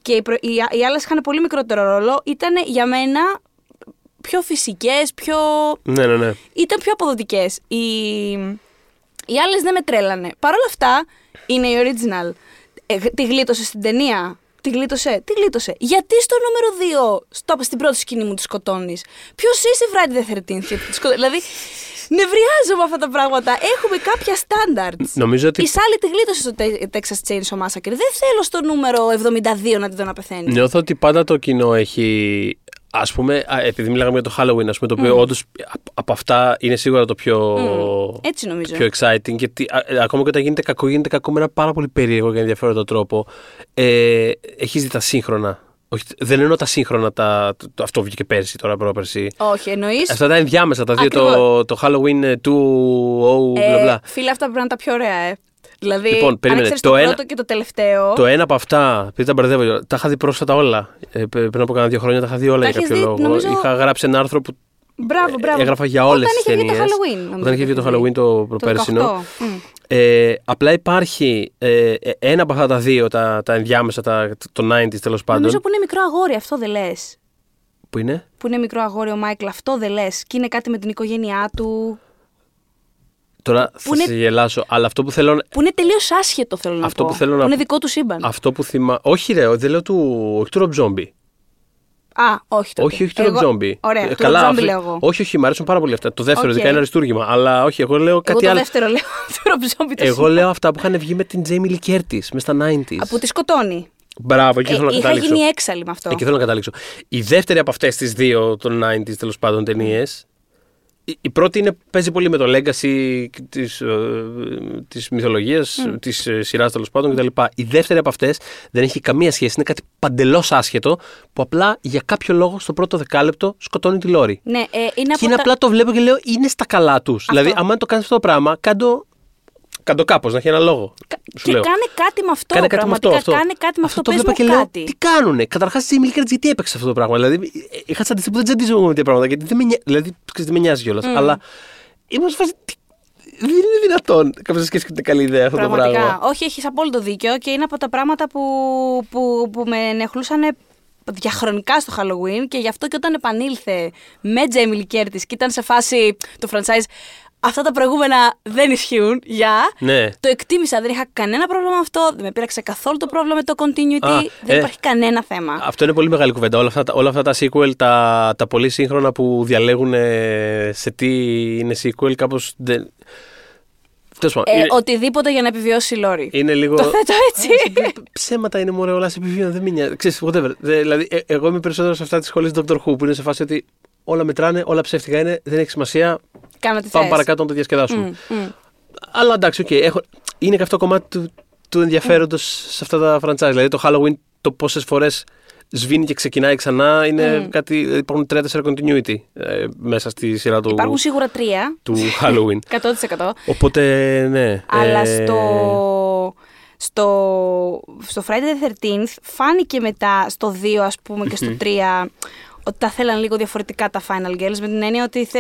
και οι, προ- οι, οι άλλες είχαν πολύ μικρότερο ρόλο, ήταν για μένα πιο φυσικές, πιο Ναι, ναι, ναι. ήταν πιο αποδοτικές. Οι, οι άλλες δεν με τρέλανε. Παρ' όλα αυτά είναι η original. Ε, τη γλίτωσε στην ταινία. Τη γλίτωσε. Τι γλίτωσε. Γιατί στο νούμερο 2, στο, στην πρώτη σκηνή μου τη σκοτώνεις; Ποιος είσαι Friday the 13th και τη σκοτώνει. δηλαδή, νευριάζω με αυτά τα πράγματα. Έχουμε κάποια standards. Νομίζω ότι Η Σάλη τη γλίτωσε στο Te- Texas Chainsaw Massacre. Δεν θέλω στο νούμερο 72 να τη δω να πεθαίνει. νιώθω ότι πάντα το κοινό έχει. Α πούμε, α, επειδή μιλάγαμε για το Halloween, ας πούμε, το οποίο όντως από αυτά είναι σίγουρα το πιο, Μμ, έτσι νομίζω. το πιο exciting. Γιατί α, ε, ακόμα και όταν γίνεται κακό, γίνεται κακό με ένα πάρα πολύ περίεργο και ενδιαφέροντα τρόπο. Ε, Έχει δει τα σύγχρονα. Όχι, δεν εννοώ τα σύγχρονα, τα, το, το- αυτό βγήκε πέρσι, τώρα πρόπερσι. Όχι, εννοείς; Αυτά τα ενδιάμεσα, τα δύο, το, Ακριβώς. το Halloween ε, του oh, μπλα μπλα. φίλε, αυτά πρέπει να είναι τα πιο ωραία, ε. Δηλαδή, Λοιπόν, περίμενε, αν ξέρεις το το, ένα- πρώτο και το τελευταίο. Το ένα από αυτά, επειδή τα μπερδεύω, τα είχα δει πρόσφατα όλα. Ε, π- πριν από κάνα δύο χρόνια τα είχα δει όλα Τα για έχεις κάποιο δει, λόγο. νομίζω- Είχα γράψει ένα άρθρο που Μπράβο, μπράβο. έγραφα για όλες τι Όταν ταινίε. είχε βγει το Halloween. νομίζω Όταν είχε βγει το ότι Halloween το προπέρσινο. 18. Μμ. Ε, απλά υπάρχει ε, ε, ένα από αυτά τα δύο, τα, τα ενδιάμεσα, τα, το 90s τέλος πάντων. Νομίζω που είναι μικρό αγόρι, αυτό δεν λες. Που είναι; Που είναι μικρό αγόρι ο Μάικλ, αυτό δεν λες. Και είναι κάτι με την οικογένειά του. Τώρα θα είναι- σε γελάσω, αλλά αυτό που θέλω, Που είναι τελείως άσχετο, θέλω να Αυτό πω. που θέλω να- είναι δικό του σύμπαν. αυτό που θυμά... Όχι ρε, δεν λέω του, όχι του Rob Zombie. Α, όχι τότε. Όχι, όχι του Εγώ- Rob Zombie. Ωραία, Ε, του Rob Zombie αυτό- λέω εγώ. Όχι, όχι, μου αρέσουν πάρα πολύ αυτά. Το δεύτερο, Οκ. ειδικά είναι αριστούργημα. Αλλά όχι, εγώ λέω Εγώ κάτι το άλλο. δεύτερο λέω. του Rob Zombie το Εγώ σύμπαν. λέω αυτά που είχαν βγει με την Jamie Lee Curtis μες στα 90s. Από τη σκοτώνει. Μπράβο, εκεί Ε, θέλω να είχα καταλήξω. γίνει έξαλλη με αυτό. Εκεί θέλω να καταλήξω. Η δεύτερη από αυτές τις δύο των 90s τέλος πάντων ταινίες. Η, η πρώτη είναι, παίζει πολύ με το legacy τη της μυθολογία, Mm. της τη σειράς τέλος πάντων κτλ. Η δεύτερη από αυτές δεν έχει καμία σχέση. Είναι κάτι παντελώς άσχετο που απλά για κάποιο λόγο στο πρώτο δεκάλεπτο σκοτώνει τη Λόρη. Ναι, ε, είναι Και από είναι τα... απλά το βλέπω και λέω είναι στα καλά τους. Δηλαδή, άμα το κάνεις αυτό το πράγμα, κάντο, κάντο κάπως, να έχει ένα λόγο. Κα- Σου Και λέω. κάνε κάτι με αυτό. Κάνε κάτι με αυτό. πραγματικά αυτό. κάνε κάτι με αυτό. το Πες βλέπα μου και λέω, κάτι. τι κάνουνε; Καταρχάς, η Jamie Lee Curtis γιατί έπαιξες αυτό το πράγμα; Δηλαδή, ε, είχα τσαντιστεί που δεν τσαντίζομαι με τέτοια πράγματα. Γιατί δεν με, νοιάζει- δηλαδή, ξέρεις, δεν με νοιάζει κιόλας. Αλλά ήμουν σε φάση. τι- Δεν είναι δυνατόν κάποιος να σκέφτεται καλή ιδέα αυτό το Πραγματικά. πράγμα. Όχι, έχεις απόλυτο δίκιο και είναι από τα πράγματα που, που, που με ενεχλούσαν διαχρονικά στο Halloween και γι' αυτό και όταν επανήλθε με Jamie Lee Curtis και ήταν σε φάση το franchise αυτά τα προηγούμενα δεν ισχύουν, για. Ναι. Το εκτίμησα, δεν είχα κανένα πρόβλημα με αυτό, δεν με πείραξε καθόλου το πρόβλημα με το continuity, Α, δεν ε. υπάρχει κανένα θέμα. Αυτό είναι πολύ μεγάλη κουβέντα. Όλα αυτά, τα- όλα αυτά τα sequel, τα, τα πολύ σύγχρονα που διαλέγουν ε, σε τι είναι sequel, κάπως. Δεν... Τέλος πάντων, Ε, είναι, οτιδήποτε για να επιβιώσει η Λόρη. είναι λίγο. Το θέτω έτσι. Ψέματα είναι μωρέ, όλα σε επιβίωνα, δεν με νοιάζει. Ξέρεις, whatever. Δε- δηλαδή, ε, εγώ είμαι περισσότερο σε αυτά της σχολής Dr. Who που είναι σε φάση ότι όλα μετράνε, όλα ψεύτικα είναι, δεν έχει σημασία. Κάνε ό,τι Πάμε θες. παρακάτω να το διασκεδάσουμε. Μμ, μμ. Αλλά εντάξει, οκ. έχω... είναι και αυτό κομμάτι του, του ενδιαφέροντος σε αυτά τα franchise. Δηλαδή το Halloween, το πόσες φορές σβήνει και ξεκινάει ξανά είναι Mm. κάτι. Υπάρχουν 3-4 continuity ε, μέσα στη σειρά του, Υπάρχουν σίγουρα τρία. του Halloween. 100%. Οπότε ναι. Αλλά ε, στο, στο, στο Friday the 13th φάνηκε μετά στο 2 ας πούμε και στο 3 ότι τα θέλαν λίγο διαφορετικά τα Final Girls με την έννοια ότι θε...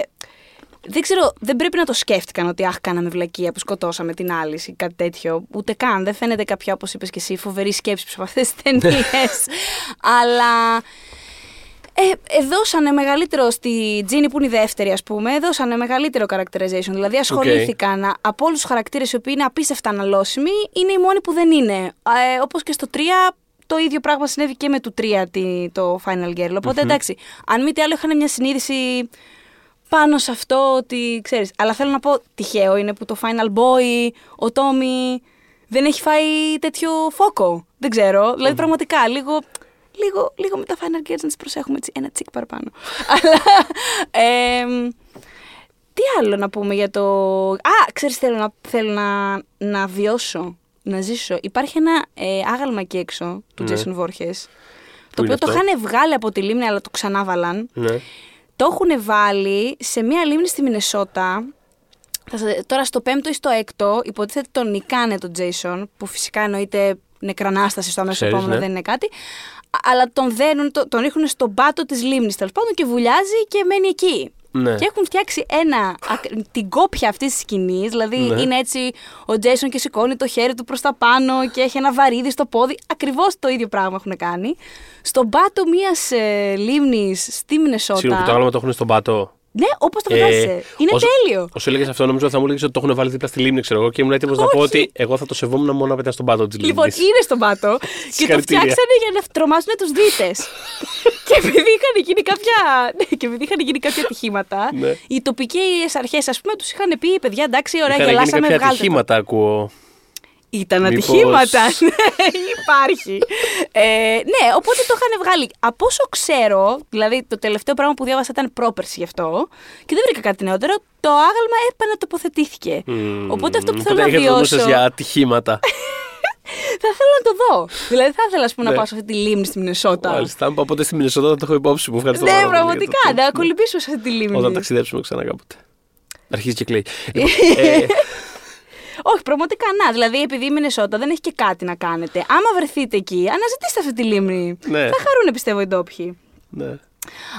δεν ξέρω, δεν πρέπει να το σκέφτηκαν ότι αχ κάναμε βλακεία που σκοτώσαμε την άλλη ή κάτι τέτοιο. Ούτε καν, δεν φαίνεται κάποια όπως είπες και εσύ φοβερή σκέψη από αυτές τις ταινίες. Αλλά ε, ε, δώσανε μεγαλύτερο στη Τζίνι που είναι η δεύτερη, ας πούμε, δώσανε μεγαλύτερο characterization. Δηλαδή ασχολήθηκαν από όλους τους χαρακτήρες οι οποίοι είναι απίστευτα αναλώσιμοι, είναι οι μόνοι που δεν είναι. Ε, Όπως και στο 3, το ίδιο πράγμα συνέβη και με το 3 τη- το Final Girl. οποτε εντάξει, αν μη τι άλλο είχαν μια συνείδηση πάνω σε αυτό ότι ξέρεις. Αλλά θέλω να πω, τυχαίο είναι που το Final Boy, ο Τόμι δεν έχει φάει τέτοιο φόκο. Δεν ξέρω. Δηλαδή πραγματικά λίγο, λίγο, λίγο με τα Final Girls να τις προσέχουμε έτσι ένα τσικ παραπάνω. Αλλά εμ, τι άλλο να πούμε για το... Α, ξέρεις θέλω να, θέλω να, να βιώσω, να ζήσω. Υπάρχει ένα ε, άγαλμα εκεί έξω του Ναι. Jason Voorhees. Πού Το είναι οποίο το αυτό; είχαν βγάλει από τη λίμνη αλλά το ξανάβαλαν. Ναι. Το έχουν βάλει σε μία λίμνη στη Μινεσότα. Θα σας- Τώρα στο πέμπτο ή στο έκτο υποτίθεται τον νικάνε τον Τζέισον, που φυσικά εννοείται νεκρανάσταση στο αμέσως Ξέρεις, επόμενο, ναι. δεν είναι κάτι. Α- Αλλά τον δένουν, το- τον ρίχνουν στον πάτο της λίμνης τέλος πάντων και βουλιάζει και μένει εκεί. Ναι. Και έχουν φτιάξει ένα, ακ- την κόπια αυτής της σκηνής. Δηλαδή Ναι. είναι έτσι ο Τζέισον και σηκώνει το χέρι του προς τα πάνω και έχει ένα βαρύδι στο πόδι. Ακριβώς το ίδιο πράγμα έχουν κάνει. Στον πάτο μιας ε, λίμνης στη Μινεσότα. Σίγουρα που το άγαλμα το έχουν στον πάτο. Ναι, όπως το Ε, φαντάζεσαι. Είναι όσο- τέλειο. Όσο έλεγες αυτό, νομίζω θα μου έλεγες ότι το έχουν βάλει δίπλα στη λίμνη, ξέρω εγώ, και ήμουν έτοιμος να πω Όχι. ότι εγώ θα το σεβόμουν μόνο αν ήταν στον πάτο της λίμνης. Λοιπόν, είναι στον πάτο και το Συγχαρητήρια. φτιάξανε για να τρομάσουν τους δίτες. και επειδή είχαν γίνει κάποια, ναι, και επειδή είχαν γίνει κάποια ατυχήματα, Ναι. οι τοπικές αρχές, ας πούμε, τους είχαν πει: Παιδιά, εντάξει, ωραία, Είχαν γίνει γελάσαμε, κάποια βγάλτε. το». ατυχήματα, ακούω. Ήταν Μήπως- ατυχήματα. Ναι, υπάρχει. Ε, ναι, οπότε το είχαν βγάλει. Από όσο ξέρω, δηλαδή το τελευταίο πράγμα που διάβασα ήταν πρόπερση γι' αυτό και δεν βρήκα κάτι νεότερο, το άγαλμα επανατοποθετήθηκε. Μμμ, Οπότε αυτό που οπότε θέλω να έχετε το νου σας βιώσω. για ατυχήματα. Θα ήθελα να το δω. Δηλαδή θα ήθελα ας πούμε, να Ναι. πάω σε αυτή τη λίμνη στη Μινεσότα. Μάλιστα, αν πάω ποτέ στη Μινεσότα θα το έχω υπόψη μου. Ευχαριστώ Ναι, πάρα πολύ για το πραγματικά, tip. να κολυμπήσουμε σε αυτή τη λίμνη. Όταν ταξιδέψουμε ξανά κάποτε. Αρχίζει και κλαίει. Λοιπόν, ε, Όχι, πραγματικά να. Δηλαδή, επειδή η Μινεσότα δεν έχει και κάτι να κάνετε. Άμα βρεθείτε εκεί, αναζητήστε αυτή τη λίμνη. Ναι. Θα χαρούν, πιστεύω, οι ντόπιοι. ναι.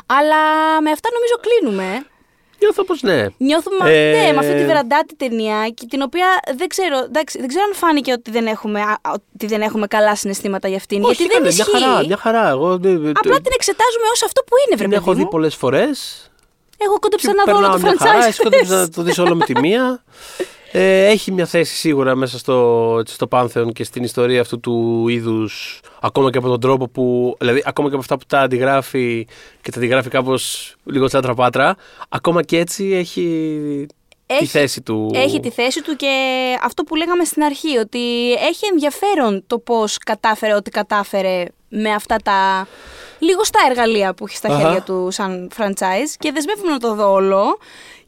Αλλά με αυτά νομίζω κλείνουμε. Νιώθω πως ναι. Νιώθουμε Ε, ναι, με αυτή τη βεραντάτη ταινία, και την οποία δεν ξέρω, εντάξει, δεν ξέρω αν φάνηκε ότι δεν έχουμε, α, ότι δεν έχουμε καλά συναισθήματα για αυτήν. Όχι, γιατί δεν ήταν ισχύει. μια χαρά, μια χαρά. Εγώ δεν- Απλά την εξετάζουμε ως αυτό που είναι, βρε την παιδί έχω δει μου. πολλές φορές. Εγώ κόντεψα να δω όλο το μια χαρά. Εσύ franchise. κόντεψες να το δεις όλο με τη μία. Ε, έχει μια θέση σίγουρα μέσα στο, έτσι, στο Πάνθεον και στην ιστορία αυτού του είδους. Ακόμα και από τον τρόπο που. Δηλαδή, ακόμα και από αυτά που τα αντιγράφει και τα αντιγράφει κάπως λίγο τσάτρα πάτρα. Ακόμα και έτσι έχει, τη Έχει- θέση του. Έχει τη θέση του και αυτό που λέγαμε στην αρχή, ότι έχει ενδιαφέρον το πώς κατάφερε ό,τι κατάφερε με αυτά τα λίγο στα εργαλεία που έχει στα Αχα. χέρια του σαν franchise και δεσμεύομαι να το δω όλο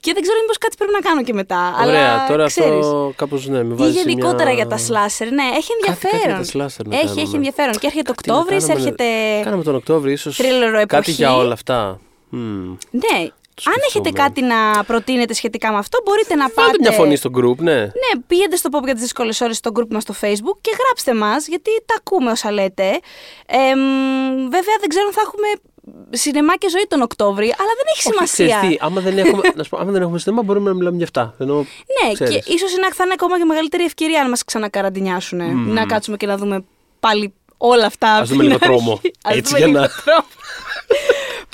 και δεν ξέρω μήπως κάτι πρέπει να κάνω και μετά. Ωραία, αλλά τώρα ξέρεις, αυτό κάπως ναι, με Ή βάζει. σε γενικότερα μια... για τα slasher, ναι, έχει Κάτι- κάτι ενδιαφέρον. για τα slasher να έχει, κάνουμε. έχει ενδιαφέρον. Και έρχεται Κάτι να Οκτώβρη, κάνουμε, έρχεται. Κάναμε τον Οκτώβριο, ίσως. Thriller Κάτι εποχή. για όλα αυτά. Μμμ. Ναι, αν έχετε σκεφτόμουν. κάτι να προτείνετε σχετικά με αυτό, μπορείτε να πάτε. Βάλτε μια φωνή στο group, ναι. Ναι, πήγαινε στο Pop για τις δύσκολες ώρες στο group μας στο Facebook και γράψτε μας, γιατί τα ακούμε όσα λέτε. Ε, μ, βέβαια, δεν ξέρω αν θα έχουμε σινεμά και ζωή τον Οκτώβρη, αλλά δεν έχει Όχι, σημασία. ξέρεις τι, άμα δεν έχουμε, να σου πω, άμα δεν έχουμε σινεμά, μπορούμε να μιλάμε για αυτά. Ενώ, Ναι, ξέρεις. και ίσως είναι, θα είναι ακόμα και μεγαλύτερη ευκαιρία αν μας ξανακαραντινιάσουν. Να κάτσουμε και να δούμε πάλι όλα αυτά. Ας από δούμε την λίγο αρχή. τρόμο. Ας Έτσι, δούμε για λίγο να- τρόμο.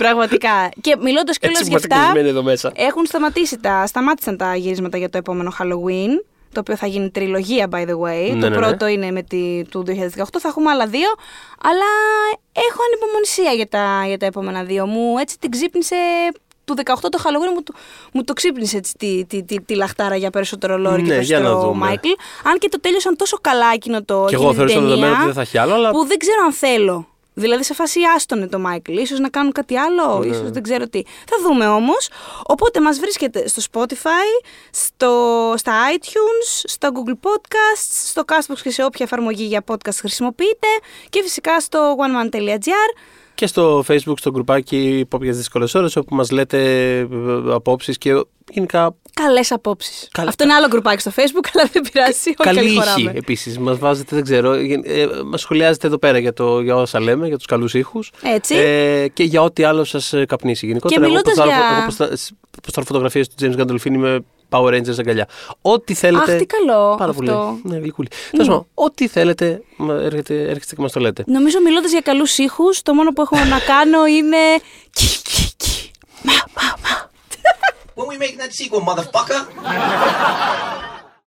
Πραγματικά. Και μιλώντας κιόλας Έτσι για είμαστε αυτά. κλεισμένοι εδώ μέσα. Έχουν σταματήσει τα, σταμάτησαν τα γυρίσματα για το επόμενο Halloween. Το οποίο θα γίνει τριλογία, by the way. Ναι, το ναι, ναι. πρώτο είναι με τη, του 2018. Θα έχουμε άλλα δύο. Αλλά έχω ανυπομονησία για τα, για τα επόμενα δύο. Μου έτσι την ξύπνησε. Του 18 το Halloween μου, το- μου το ξύπνησε έτσι, τη, τη, τη, τη λαχτάρα για περισσότερο Λόρι και Ναι, για να περισσότερο δούμε. Μάικλ. Αν και το τέλειωσαν τόσο καλά εκείνο το. Και εκείνη εγώ την θεωρούσα ταινία, δεδομένο ότι δεν θα έχει άλλο, αλλά. Που δεν ξέρω αν θέλω Δηλαδή σε φάση άστονε το Μάικλ. ίσως να κάνουν κάτι άλλο, Ναι. ίσως δεν ξέρω τι. Θα δούμε όμως. Οπότε μας βρίσκετε στο Spotify, στο, στα iTunes, στο Google Podcasts, στο Castbox και σε όποια εφαρμογή για podcast χρησιμοποιείτε και φυσικά στο oneman.gr. Και στο facebook, στο γκρουπάκι Υπόπιες Δύσκολες Ώρες, όπου μας λέτε ε, απόψεις και γενικά Καλές απόψεις. Καλ- Αυτό είναι άλλο γκρουπάκι στο Facebook, αλλά δεν πειράζει. Όχι καλή καλή ήχη χωράμε. επίσης. Μας βάζετε, δεν ξέρω, ε, μας σχολιάζετε εδώ πέρα για, το, για όσα λέμε, για τους καλούς ήχους. Έτσι. Ε, και για ό,τι άλλο σας ε, καπνίσει γενικότερα. Και εγώ μιλώντας ποστάρω, για- εγώ ποστά- σ- ποστάρω φωτογραφίες του James Gandolfini με Power Rangers αγκαλιά. Ό,τι θέλετε. Αχ, τι καλό Πάρα αυτό. πολύ. Ναι, γλυκούλη. Τέλος πάντων, ό,τι θέλετε, μα έρχεται, έρχεστε και μας το λέτε. Νομίζω μιλώντας για καλούς ήχους, το μόνο που έχω να κάνω είναι. Κι, κι, κι. Μα, μα, μα. When we making that sequel, motherfucker?